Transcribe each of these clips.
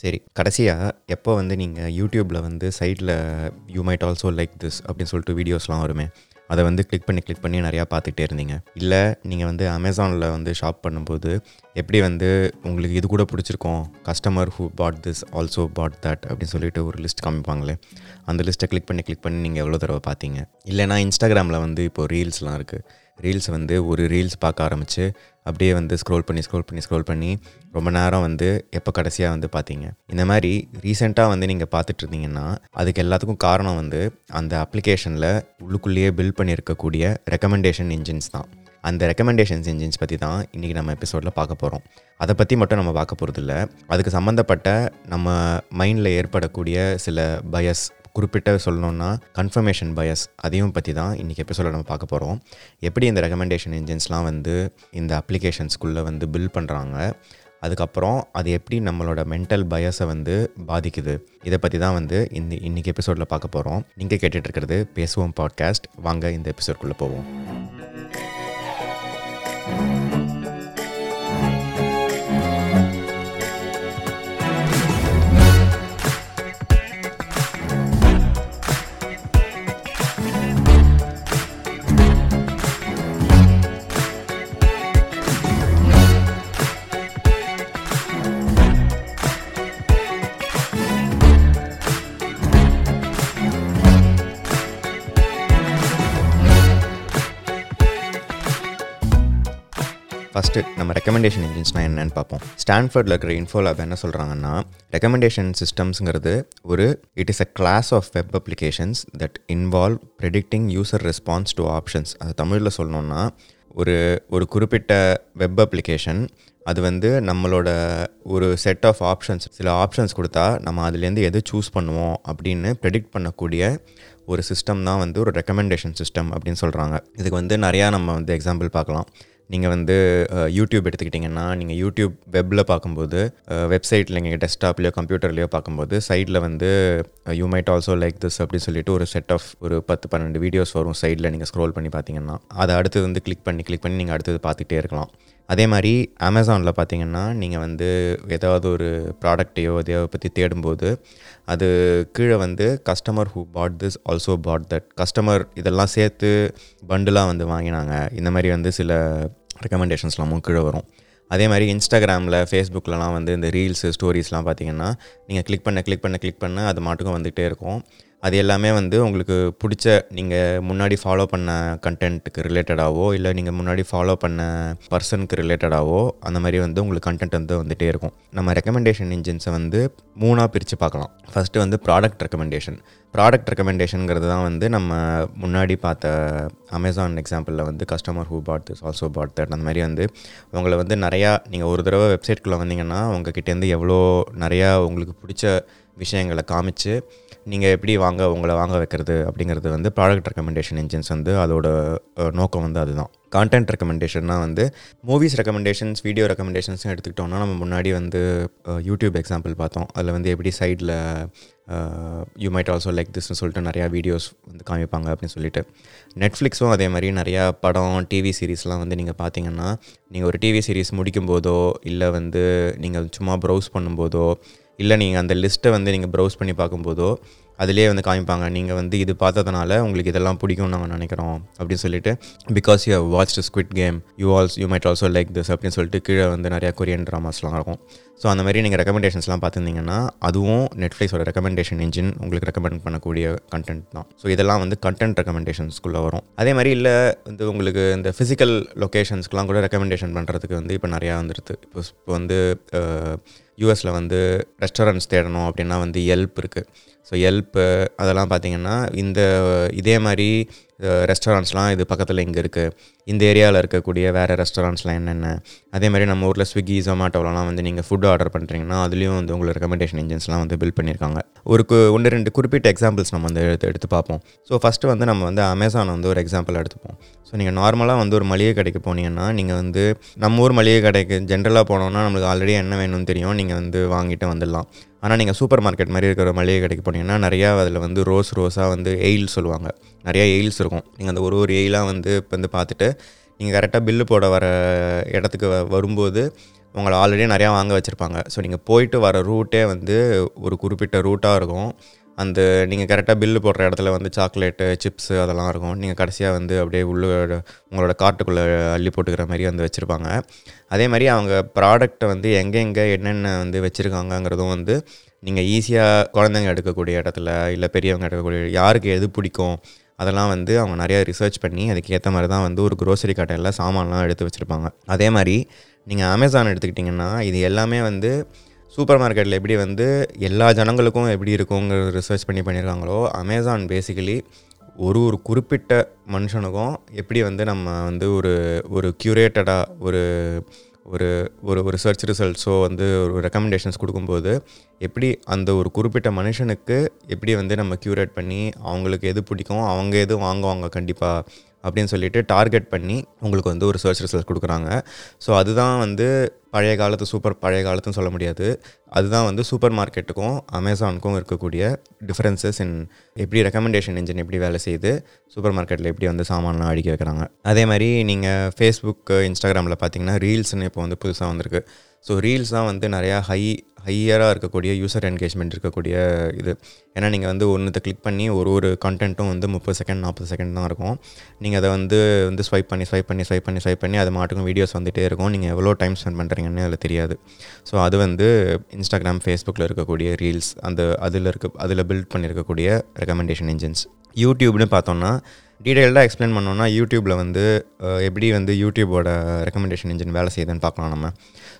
சரி கடைசியாக எப்போ வந்து நீங்கள் யூடியூப்பில் வந்து சைடில் you might also like this அப்படின்னு சொல்லிட்டு வீடியோஸ்லாம் வருமே அதை வந்து கிளிக் பண்ணி கிளிக் பண்ணி நிறையா பார்த்துக்கிட்டே இருந்தீங்க. இல்லை நீங்கள் வந்து அமேசானில் வந்து ஷாப் பண்ணும்போது எப்படி வந்து உங்களுக்கு இது கூட பிடிச்சிருக்கோம் customer who bought this also bought that அப்படின்னு சொல்லிட்டு ஒரு லிஸ்ட் காமிப்பாங்களே அந்த லிஸ்ட்டை கிளிக் பண்ணி கிளிக் பண்ணி நீங்கள் எவ்வளோ தடவை பார்த்தீங்க? இல்லைனா இன்ஸ்டாகிராமில் வந்து இப்போது ரீல்ஸ்லாம் இருக்குது ரீல்ஸ் வந்து ஒரு ரீல்ஸ் பார்க்க ஆரம்பித்து அப்படியே வந்து ஸ்க்ரோல் பண்ணி ஸ்க்ரோல் பண்ணி ஸ்க்ரோல் பண்ணி ரொம்ப நேரம் வந்து எப்போ கடைசியாக வந்து பார்த்தீங்க? இந்த மாதிரி ரீசெண்டாக வந்து நீங்கள் பார்த்துட்டு இருந்தீங்கன்னா அதுக்கு எல்லாத்துக்கும் காரணம் வந்து அந்த அப்ளிகேஷனில் உள்ளுக்குள்ளேயே பில்ட் பண்ணியிருக்கக்கூடிய ரெக்கமெண்டேஷன் இன்ஜின்ஸ் தான். அந்த ரெக்கமெண்டேஷன்ஸ் இன்ஜின்ஸ் பற்றி தான் இன்றைக்கி நம்ம எபிசோடில் பார்க்க போகிறோம் அதை பற்றி மட்டும் நம்ம பார்க்க போகிறது இல்லை அதுக்கு சம்மந்தப்பட்ட நம்ம மைண்டில் ஏற்படக்கூடிய சில பயஸ் குறிப்பிட்ட சொல்லணுன்னா கன்ஃபர்மேஷன் பயஸ் அதையும் பற்றி தான் இன்றைக்கி எபிசோட நம்ம பார்க்க போகிறோம் எப்படி இந்த ரெக்கமெண்டேஷன் இன்ஜின்ஸ்லாம் வந்து இந்த அப்ளிகேஷன்ஸ்குள்ளே வந்து பில் பண்ணுறாங்க அதுக்கப்புறம் அது எப்படி நம்மளோட மென்டல் பயஸை வந்து பாதிக்குது இதை பற்றி தான் வந்து இந்த இன்றைக்கி எபிசோடில் பார்க்க போகிறோம் நீங்கள் கேட்டுட்ருக்கிறது பேசுவோம் பாட்காஸ்ட் வாங்க இந்த எபிசோட்குள்ளே போவோம். ஃபஸ்ட்டு நம்ம ரெக்கமெண்டேஷன் இன்ஜின்ஸ்னால் என்னென்னு பார்ப்போம். ஸ்டான்ஃபர்டில் இருக்கிற இன்ஃபோ லேப் என்ன சொல்கிறாங்கன்னா ரெக்கமெண்டேஷன் சிஸ்டம்ஸுங்கிறது ஒரு it is a class of web applications that involve predicting user response to options அது தமிழில் சொல்லணுன்னா ஒரு ஒரு குறிப்பிட்ட வெப் அப்ளிகேஷன் அது வந்து நம்மளோட ஒரு செட் ஆஃப் ஆப்ஷன்ஸ் சில ஆப்ஷன்ஸ் கொடுத்தா நம்ம அதுலேருந்து எது சூஸ் பண்ணுவோம் அப்படின்னு ப்ரெடிக்ட் பண்ணக்கூடிய ஒரு சிஸ்டம் தான் வந்து ஒரு ரெக்கமெண்டேஷன் சிஸ்டம் அப்படின்னு சொல்கிறாங்க இதுக்கு வந்து நிறையா நம்ம வந்து எக்ஸாம்பிள் பார்க்கலாம். நீங்கள் வந்து யூடியூப் எடுத்துக்கிட்டிங்கன்னா நீங்கள் யூடியூப் வெப்பில் பார்க்கும்போது வெப்சைட்டில் நீங்கள் டெஸ்க்டாப்லேயோ கம்ப்யூட்டர்லேயோ பார்க்கும்போது சைடில் வந்து you might also like this அப்படின்னு சொல்லிட்டு ஒரு செட் ஆஃப் ஒரு பத்து பன்னெண்டு வீடியோஸ் வரும் சைடில் நீங்கள் ஸ்க்ரோல் பண்ணி பார்த்தீங்கன்னா. அதை அடுத்தது வந்து கிளிக் பண்ணி கிளிக் பண்ணி நீங்கள் அடுத்தது பார்த்துட்டே இருக்கலாம். அதே மாதிரி அமேசானில் பார்த்தீங்கன்னா நீங்கள் வந்து ஏதாவது ஒரு ப்ராடக்டையோ எதையோ பற்றி தேடும்போது அது கீழே வந்து customer who bought this also bought that customer இதெல்லாம் சேர்த்து பண்டிலாக வந்து வாங்கினாங்க. இந்த மாதிரி வந்து சில ரெக்கமெண்டேஷன்ஸ்லாமும் கீழே வரும். அதே மாதிரி இன்ஸ்டாகிராமில் ஃபேஸ்புக்லலாம் வந்து இந்த ரீல்ஸு ஸ்டோரிஸ்லாம் பார்த்தீங்கன்னா நீங்கள் கிளிக் பண்ண கிளிக் பண்ண கிளிக் பண்ண அது மாட்டுக்கும் வந்துகிட்டே இருக்கும். அது எல்லாமே வந்து உங்களுக்கு பிடிச்ச நீங்கள் முன்னாடி ஃபாலோ பண்ண கண்டென்ட்டுக்கு ரிலேட்டடாகவோ இல்லை நீங்கள் முன்னாடி ஃபாலோ பண்ண பர்சனுக்கு ரிலேட்டடாகவோ அந்த மாதிரி வந்து உங்களுக்கு கண்டென்ட் வந்து வந்துகிட்டே இருக்கும். நம்ம ரெக்கமெண்டேஷன் இன்ஜின்ஸை வந்து மூணாக பிரித்து பார்க்கலாம். ஃபஸ்ட்டு வந்து ப்ராடக்ட் ரெக்கமெண்டேஷன் ப்ராடக்ட் ரெக்கமெண்டேஷனுங்கிறது தான் வந்து நம்ம முன்னாடி பார்த்த அமேசான் எக்ஸாம்பிளில் வந்து customer who bought this also bought that அந்த மாதிரி வந்து உங்களை வந்து நிறையா நீங்கள் ஒரு தடவை வெப்சைட்குள்ளே வந்தீங்கன்னா உங்ககிட்டேருந்து எவ்வளோ நிறையா உங்களுக்கு பிடிச்ச விஷயங்களை காமிச்சு நீங்கள் எப்படி வாங்க உங்களை வாங்க வைக்கிறது அப்படிங்கிறது வந்து ப்ராடக்ட் ரெக்கமெண்டேஷன் இன்ஜின்ஸ் வந்து அதோட நோக்கம் வந்து அதுதான். கான்டென்ட் ரெக்கமெண்டேஷன்னா வந்து மூவிஸ் ரெக்கமெண்டேஷன்ஸ் வீடியோ ரெக்கமெண்டேஷன்ஸ் எடுத்துக்கிட்டோம்னா நம்ம முன்னாடி வந்து யூடியூப் எக்ஸாம்பிள் பார்த்தோம். அதில் வந்து எப்படி சைடில் யூ மைட் ஆல்சோ லைக் திஸ்னு சொல்லிட்டு நிறையா வீடியோஸ் வந்து காமிப்பாங்க அப்படின்னு சொல்லிட்டு. நெட்ஃப்ளிக்ஸும் அதே மாதிரி நிறையா படம் டிவி சீரிஸ்லாம் வந்து நீங்கள் பார்த்தீங்கன்னா நீங்கள் ஒரு டிவி சீரிஸ் முடிக்கும் போதோ இல்லை வந்து நீங்கள் சும்மா ப்ரௌஸ் பண்ணும்போதோ இல்லை நீங்கள் அந்த லிஸ்ட்டை வந்து நீங்கள் ப்ரௌஸ் பண்ணி பார்க்கும்போதோ அதிலே வந்து காமிப்பாங்க நீங்கள் வந்து இது பார்த்ததுனால உங்களுக்கு இதெல்லாம் பிடிக்கும்னு நாங்கள் நினைக்கிறோம் அப்படின்னு சொல்லிட்டு because you watch Squid Game you also you might also like this அப்படின்னு சொல்லிட்டு கீழே வந்து நிறையா கொரியன் ட்ராமாஸ்லாம் இருக்கும். ஸோ அந்த மாதிரி நீங்கள் ரெக்கமெண்டேஷன்ஸ்லாம் பார்த்துருந்தீங்கன்னா அதுவும் நெட்ஃப்ளிக்ஸோட ரெக்கமெண்டேஷன் இன்ஜின் உங்களுக்கு ரெக்கமெண்ட் பண்ணக்கூடிய கண்டென்ட் தான். ஸோ இதெல்லாம் வந்து கண்டென்ட் ரெக்கமெண்டேஷன்ஸ்குள்ளே வரும். அதே மாதிரி இல்லை வந்து உங்களுக்கு இந்த ஃபிசிக்கல் லொக்கேஷன்ஸ்க்குலாம் கூட ரெக்கமெண்டேஷன் பண்ணுறதுக்கு வந்து இப்போ நிறையா வந்துடுது இப்போ இப்போ வந்து யூஎஸில் வந்து ரெஸ்டாரண்ட்ஸ் தேடணும் அப்படின்னா வந்து எல்ப் இருக்குது ஸோ எல்ப்பு அதெல்லாம் பார்த்தீங்கன்னா இந்த இதே மாதிரி ரெஸ்டாரண்ட்ஸ்லாம் இது பக்கத்தில் இங்கே இருக்குது இந்த ஏரியாவில் இருக்கக்கூடிய வேறு ரெஸ்டாரண்ட்ஸ்லாம் என்னென்ன? அதே மாதிரி நம்ம ஊரில் ஸ்விக்கி ஜொமேட்டோலலாம் வந்து நீங்கள் ஃபுட் ஆர்டர் பண்ணுறீங்கன்னா அதுலேயும் வந்து உங்களை ரெக்கமெண்டேஷன் இன்ஜின்ஸ்லாம் வந்து பில்ட் பண்ணியிருக்காங்க. ஒரு ஒன்று ரெண்டு குறிப்பிட்ட எக்ஸாம்பிள்ஸ் நம்ம வந்து எடுத்து எடுத்து பார்ப்போம். ஸோ ஃபஸ்ட்டு வந்து நம்ம வந்து அமேசான் வந்து ஒரு எக்ஸாம்பிள் எடுத்துப்போம். ஸோ நீங்கள் நார்மலாக வந்து ஒரு மளிகை கடைக்கு போனீங்கன்னா நீங்கள் வந்து நம்ம ஊர் மளிகை கடைக்கு ஜென்ரலாக போனோம்னா நம்மளுக்கு ஆல்ரெடி என்ன வேணும்னு தெரியும் நீங்கள் வந்து வாங்கிட்டு வந்துடலாம். ஆனால் நீங்கள் சூப்பர் மார்க்கெட் மாதிரி இருக்கிற மளிகை கடைக்கு போனீங்கன்னா நிறையா அதில் வந்து ரோஸ் ரோஸாக வந்து எயில் சொல்லுவாங்க. நிறையா எயில்ஸ் இருக்கும். நீங்கள் அந்த ஒரு ஒரு எயிலாக வந்து இப்போ வந்து பார்த்துட்டு நீங்கள் கரெக்டாக பில்லு போட வர இடத்துக்கு வ- வரும்போது உங்களை ஆல்ரெடி நிறையா வாங்க வச்சுருப்பாங்க. ஸோ நீங்கள் போயிட்டு வர ரூட்டே வந்து ஒரு குறிப்பிட்ட ரூட்டாக இருக்கும். அந்த நீங்கள் கரெக்டாக பில்லு போடுற இடத்துல வந்து சாக்லேட்டு சிப்ஸு அதெல்லாம் இருக்கும். நீங்கள் கடைசியாக வந்து அப்படியே உள்ள உங்களோட காட்டுக்குள்ளே அள்ளி போட்டுக்கிற மாதிரி வந்து வச்சுருப்பாங்க. அதே மாதிரி அவங்க ப்ராடக்ட்டை வந்து எங்கெங்கே என்னென்ன வந்து வச்சுருக்காங்கங்கிறதும் வந்து நீங்கள் ஈஸியாக குழந்தைங்க எடுக்கக்கூடிய இடத்துல இல்லை பெரியவங்க எடுக்கக்கூடிய யாருக்கு எது பிடிக்கும் அதெல்லாம் வந்து அவங்க நிறையா ரிசர்ச் பண்ணி அதுக்கு ஏற்ற மாதிரி தான் வந்து ஒரு க்ரோசரி கடையில் சாமான்லாம் எடுத்து வச்சுருப்பாங்க. அதே மாதிரி நீங்கள் அமேசான் எடுத்துக்கிட்டிங்கன்னா இது எல்லாமே வந்து சூப்பர் மார்க்கெட்டில் எப்படி வந்து எல்லா ஜனங்களுக்கும் எப்படி இருக்குங்கிற ரிசர்ச் பண்ணி பண்ணியிருக்காங்களோ அமேசான் பேசிக்கலி ஒரு ஒரு குறிப்பிட்ட மனுஷனுக்கும் எப்படி வந்து நம்ம வந்து ஒரு ஒரு க்யூரேட்டடாக ஒரு ஒரு ஒரு ஒரு சர்ச் ரிசல்ட்ஸோ வந்து ஒரு ரெக்கமெண்டேஷன்ஸ் கொடுக்கும்போது எப்படி அந்த ஒரு குறிப்பிட்ட மனுஷனுக்கு எப்படி வந்து நம்ம க்யூரேட் பண்ணி அவங்களுக்கு எது பிடிக்கும் அவங்க எது வாங்குவாங்க கண்டிப்பாக அப்படின்னு சொல்லிட்டு டார்கெட் பண்ணி உங்களுக்கு வந்து ஒரு சர்ச் ரிசல்ட் கொடுக்குறாங்க. ஸோ அதுதான் வந்து பழைய காலத்து சூப்பர் பழைய காலத்துன்னு சொல்ல முடியாது. அதுதான் வந்து சூப்பர் மார்க்கெட்டுக்கும் அமேசானுக்கும் இருக்கக்கூடிய டிஃப்ரென்சஸ் இன் எப்படி ரெக்கமெண்டேஷன் இன்ஜின் எப்படி வேலை செய்யுது சூப்பர் மார்க்கெட்டில் எப்படி வந்து சாமான்லாம் அடிக்க வைக்கிறாங்க. அதே மாதிரி நீங்கள் ஃபேஸ்புக் இன்ஸ்டாகிராமில் பார்த்தீங்கன்னா ரீல்ஸ்னு இப்போ வந்து புதுசாக வந்திருக்கு. ஸோ ரீல்ஸ் தான் வந்து நிறையா ஹை ஹையராக இருக்கக்கூடிய யூசர் என்கேஜ்மெண்ட் இருக்கக்கூடிய இது. ஏன்னா நீங்கள் வந்து ஒன்றுத்தை கிளிக் பண்ணி ஒரு ஒரு கண்டென்ட்டும் வந்து முப்பது செகண்ட் நாற்பது செகண்ட் தான் இருக்கும். நீங்கள் அதை வந்து வந்து ஸ்வைப் பண்ணி ஸ்வைப் பண்ணி ஸ்வைப் பண்ணி ஸ்வைப் பண்ணி அது மாட்டுக்கும் வீடியோஸ் வந்துகிட்டே இருக்கும். நீங்கள் எவ்வளோ டைம் ஸ்பெண்ட் பண்ணுறீங்கன்னு அதில் தெரியாது. ஸோ அது வந்து இன்ஸ்டாகிராம் ஃபேஸ்புக்கில் இருக்கக்கூடிய ரீல்ஸ் அந்த அதில் இருக்க அதில் பில்ட் பண்ணியிருக்கக்கூடிய ரெக்கமெண்டேஷன் இன்ஜின்ஸ் யூடியூப்னு பார்த்தோம்னா டீட்டெயில்டாக எக்ஸ்பிளைன் பண்ணோன்னா யூடியூப்பில் வந்து எப்படி வந்து யூடியூபோட ரெக்கமெண்டேஷன் இன்ஜின் வேலை செய்யுதுன்னு பார்க்கலாம் நம்ம.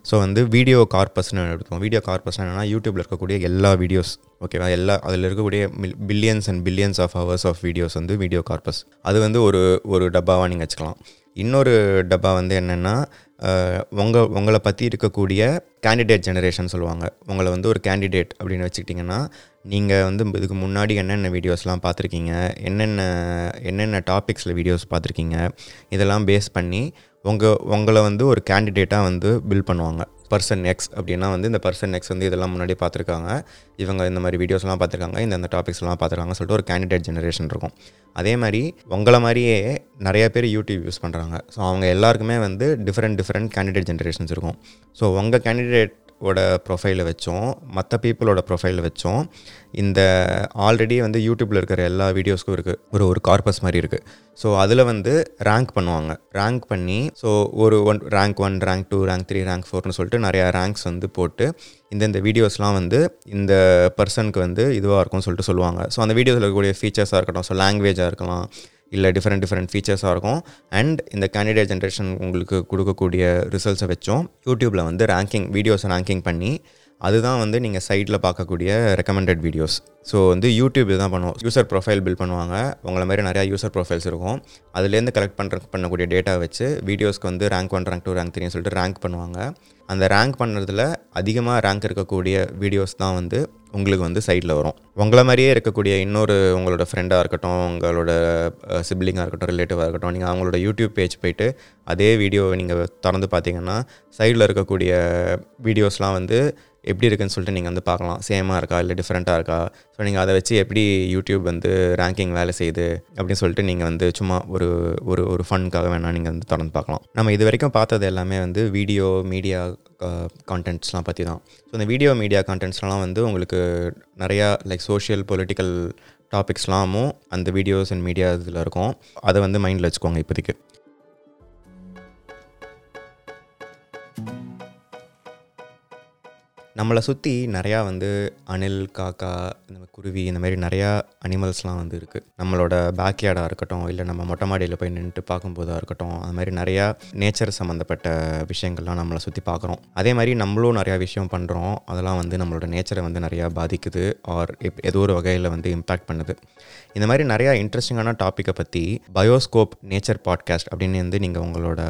ஸோ வந்து வீடியோ கார்பஸ்னு எடுத்தோம். வீடியோ கார்பஸ்னால் என்னென்னா யூடியூப்பில் இருக்கக்கூடிய எல்லா வீடியோஸ் ஓகேவா எல்லா அதில் இருக்கக்கூடிய billions and billions of hours of videos வந்து வீடியோ கார்பஸ் அது வந்து ஒரு ஒரு டப்பாவாக நீங்கள் வச்சுக்கலாம். இன்னொரு டப்பா வந்து என்னென்னா உங்கள் உங்களை பற்றி இருக்கக்கூடிய கேண்டிடேட் ஜெனரேஷன் சொல்லுவாங்க. உங்களை வந்து ஒரு கேண்டிடேட் அப்படின்னு வச்சுக்கிட்டிங்கன்னா நீங்கள் வந்து இதுக்கு முன்னாடி என்னென்ன வீடியோஸ்லாம் பார்த்துருக்கீங்க? என்னென்ன என்னென்ன டாபிக்ஸில் வீடியோஸ் பார்த்துருக்கீங்க? இதெல்லாம் பேஸ் பண்ணி உங்கள் உங்களை வந்து ஒரு கேண்டிடேட்டாக வந்து பில் பண்ணுவாங்க. பர்சன் எக்ஸ் அப்படின்னா வந்து இந்த பர்சன் எக்ஸ் வந்து இதெல்லாம் முன்னாடி பார்த்துருக்காங்க. இவங்க இந்த மாதிரி வீடியோஸ்லாம் பார்த்துருக்காங்க. இந்த இந்த டாபிக்ஸ்லாம் பார்த்துருக்காங்க சொல்லிட்டு ஒரு கேண்டிடேட் ஜெனரேஷன் இருக்கும். அதே மாதிரி உங்களை மாதிரியே நிறைய பேர் யூடியூப் யூஸ் பண்ணுறாங்க ஸோ அவங்க எல்லாருக்குமே வந்து டிஃப்ரெண்ட் டிஃப்ரெண்ட் கேண்டிடேட் ஜென்ரேஷன்ஸ் இருக்கும். ஸோ உங்கள் கேண்டிடேட் ஓட ப்ரொஃபைலை வச்சோம். மற்ற பீப்புளோட ப்ரொஃபைலை வச்சோம். இந்த ஆல்ரெடி வந்து யூடியூப்பில் இருக்கிற எல்லா வீடியோஸ்க்கும் இருக்குது ஒரு ஒரு கார்பஸ் மாதிரி இருக்குது ஸோ அதில் வந்து ரேங்க் பண்ணுவாங்க. ரேங்க் பண்ணி ஸோ ஒரு one rank one rank two rank three rank ஃபோர்னு சொல்லிட்டு நிறையா ரேங்க்ஸ் வந்து போட்டு இந்தந்த வீடியோஸ்லாம் வந்து இந்த பர்சனுக்கு வந்து இதுவாக இருக்கும்னு சொல்லிட்டு சொல்லுவாங்க. ஸோ அந்த வீடியோஸில் இருக்கக்கூடிய ஃபீச்சர்ஸாக இருக்கட்டும். ஸோ லாங்குவேஜாக இருக்கலாம். இல்லை டிஃப்ரெண்ட் டிஃப்ரெண்ட் ஃபீச்சர்ஸாக இருக்கும். அண்ட் இந்த கேண்டிடேட் ஜென்ரேஷன் உங்களுக்கு கொடுக்கக்கூடிய ரிசல்ட்ஸை வச்சும் யூடியூப்பில் வந்து ரேங்கிங் வீடியோஸை ரேங்கிங் பண்ணி அதுதான் வந்து நீங்கள் சைட்டில் பார்க்கக்கூடிய ரெக்கமெண்டட் வீடியோஸ் ஸோ வந்து யூடியூப் இதுதான் பண்ணுவோம். யூசர் ப்ரொஃபைல் பில்ட் பண்ணுவாங்க. உங்களை மாதிரி நிறையா யூசர் ப்ரொஃபைல்ஸ் இருக்கும். அதுலேருந்து கலெக்ட் பண்ணுற பண்ணக்கூடிய டேட்டா வச்சு வீடியோஸ்க்கு வந்து rank one rank two rank த்ரீன்னு சொல்லிட்டு ரேங்க் பண்ணுவாங்க. அந்த ரேங்க் பண்ணுறதுல அதிகமாக ரேங்க் இருக்கக்கூடிய வீடியோஸ் தான் வந்து உங்களுக்கு வந்து சைட்டில் வரும். உங்களை மாதிரியே இருக்கக்கூடிய இன்னொரு உங்களோட ஃப்ரெண்டாக இருக்கட்டும் உங்களோட சிப்ளிங்காக இருக்கட்டும் ரிலேட்டிவாக இருக்கட்டும் நீங்கள் அவங்களோட யூடியூப் பேஜ் போயிட்டு அதே வீடியோவை நீங்கள் திறந்து பார்த்தீங்கன்னா சைடில் இருக்கக்கூடிய வீடியோஸ்லாம் வந்து எப்படி இருக்குன்னு சொல்லிட்டு நீங்கள் வந்து பார்க்கலாம். சேமாக இருக்கா? இல்லை டிஃப்ரெண்ட்டாக இருக்கா? ஸோ நீங்கள் அதை வச்சு எப்படி யூடியூப் வந்து ரேங்கிங் வேலை செய்யுது அப்படின்னு சொல்லிட்டு நீங்கள் வந்து சும்மா ஒரு ஒரு ஒரு ஃபன்க்காக வேணால் நீங்கள் வந்து தொடர்ந்து பார்க்கலாம். நம்ம இது வரைக்கும் பார்த்தது எல்லாமே வந்து வீடியோ மீடியா கான்டென்ட்ஸ்லாம் பற்றி தான். ஸோ இந்த வீடியோ மீடியா கான்டென்ட்ஸ்லாம் வந்து உங்களுக்கு நிறையா லைக் சோஷியல் பொலிட்டிக்கல் டாபிக்ஸ்லாமும் அந்த வீடியோஸ் அண்ட் மீடியா இதில் இருக்கும். அதை வந்து மைண்டில் வச்சுக்கோங்க இப்போதைக்கு. நம்மளை சுற்றி நிறையா வந்து அணில் காக்கா இந்த குருவி இந்த மாதிரி நிறையா அனிமல்ஸ்லாம் வந்து இருக்குது நம்மளோட பேக்யார்டாக இருக்கட்டும் இல்லை நம்ம மொட்டை மாடியில் போய் நின்றுட்டு பார்க்கும்போதாக இருக்கட்டும் அது மாதிரி நிறையா நேச்சர் சம்மந்தப்பட்ட விஷயங்கள்லாம் நம்மளை சுற்றி பார்க்குறோம். அதே மாதிரி நம்மளும் நிறையா விஷயம் பண்ணுறோம் அதெல்லாம் வந்து நம்மளோட நேச்சரை வந்து நிறையா பாதிக்குது ஆர் ஏதோ ஒரு வகையில் வந்து இம்பேக்ட் பண்ணுது. இந்த மாதிரி நிறையா இன்ட்ரெஸ்டிங்கான டாப்பிக்கை பற்றி பயோஸ்கோப் நேச்சர் பாட்காஸ்ட் அப்படின்னு வந்து நீங்கள் உங்களோட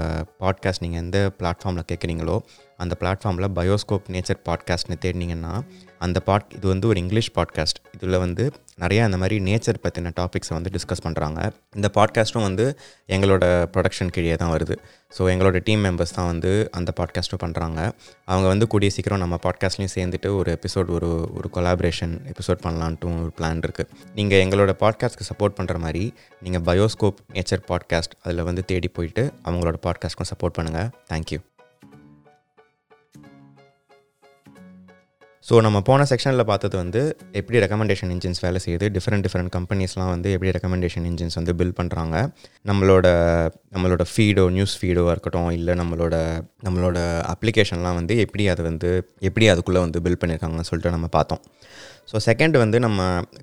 பாட்காஸ்ட் நீங்கள் எந்த பிளாட்ஃபார்மில் கேட்குறீங்களோ அந்த பிளாட்ஃபார்மில் பயோஸ்கோப் நேச்சர் பாட்காஸ்ட்னு தேடினீங்கன்னா அந்த பாட் இது வந்து ஒரு இங்கிலீஷ் பாட்காஸ்ட் இதில் வந்து நிறையா இந்த மாதிரி நேச்சர் பற்றின டாபிக்ஸை வந்து டிஸ்கஸ் பண்ணுறாங்க இந்த பாட்காஸ்ட்டும் வந்து எங்களோட ப்ரொடக்ஷன் கீழே தான் வருது. ஸோ எங்களோட டீம் மெம்பர்ஸ் தான் வந்து அந்த பாட்காஸ்ட்டும் பண்ணுறாங்க அவங்க வந்து கூடிய சீக்கிரம் நம்ம பாட்காஸ்ட்லேயும் சேர்ந்துட்டு ஒரு எபிசோட் ஒரு ஒரு கொலாபரேஷன் எபிசோட் பண்ணலான்ட்டும் ஒரு பிளான் இருக்குது நீங்கள் எங்களோட பாட்காஸ்ட்க்கு சப்போர்ட் பண்ணுற மாதிரி நீங்கள் பயோஸ்கோப் நேச்சர் பாட்காஸ்ட் அதில் வந்து தேடி போயிட்டு அவங்களோட பாட்காஸ்ட்க்கும் சப்போர்ட் பண்ணுங்கள் தேங்க்யூ ஸோ நம்ம போன செக்ஷனில் பார்த்தது வந்து எப்படி ரெக்கமெண்டேஷன் இன்ஜின்ஸ் வேலை செய்யுது? டிஃப்ரெண்ட் டிஃப்ரெண்ட் கம்பெனிஸ்லாம் வந்து எப்படி ரெக்கமெண்டேஷன் இன்ஜின்ஸ் வந்து பில்ட் பண்ணுறாங்க நம்மளோட நம்மளோட ஃபீடோ நியூஸ் ஃபீடோ இருக்கட்டும் இல்லை நம்மளோட நம்மளோட அப்ளிகேஷன்லாம் வந்து எப்படி அதை வந்து எப்படி அதுக்குள்ளே வந்து பில்ட் பண்ணியிருக்காங்கன்னு சொல்லிட்டு நம்ம பார்த்தோம். ஸோ செகண்ட் வந்து நம்ம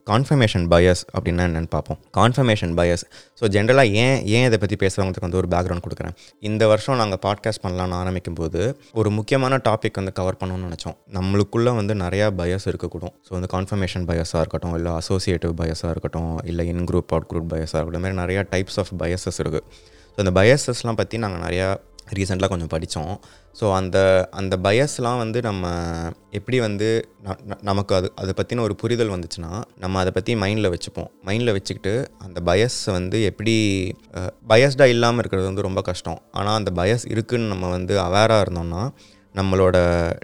கான்ஃபர்மேஷன் பயஸ் அப்படின்னா என்னென்னு பார்ப்போம். கான்ஃபர்மேஷன் பயஸ் ஸோ ஜென்ரலாக ஏன் ஏன் இதை பற்றி பேசுகிறவங்களுக்கு வந்து ஒரு பேக்ரவுண்ட் கொடுக்குறேன்? இந்த வருஷம் நாங்கள் பாட்காஸ்ட் பண்ணலாம்னு ஆரம்பிக்கும் போது ஒரு முக்கியமான டாபிக் வந்து கவர் பண்ணணும்னு நினச்சோம். நம்மளுக்குள்ளே வந்து நிறையா பயஸ் இருக்கக்கூடும். ஸோ வந்து கான்ஃபர்மேஷன் பயஸாக இருக்கட்டும் இல்லை அசோசியேட்டிவ் பயஸாக இருக்கட்டும் இல்லை இன் குரூப் அவுட் குரூப் பயஸாக இருக்கட்டும் மாதிரி நிறையா டைப்ஸ் ஆஃப் பயசஸ் இருக்குது ஸோ அந்த பயசஸ்லாம் பற்றி நாங்கள் நிறையா ரீசெண்டாக கொஞ்சம் படித்தோம் ஸோ அந்த அந்த பயஸ்லாம் வந்து நம்ம எப்படி வந்து நமக்கு அது அதை பற்றின ஒரு புரிதல் வந்துச்சுன்னா நம்ம அதை பற்றி மைண்டில் வச்சுப்போம். மைண்டில் வச்சுக்கிட்டு அந்த பயஸ் வந்து எப்படி பயஸ்டாக இல்லாமல் இருக்கிறது வந்து ரொம்ப கஷ்டம். ஆனால் அந்த பயஸ் இருக்குதுன்னு நம்ம வந்து அவேராக இருந்தோம்னா நம்மளோட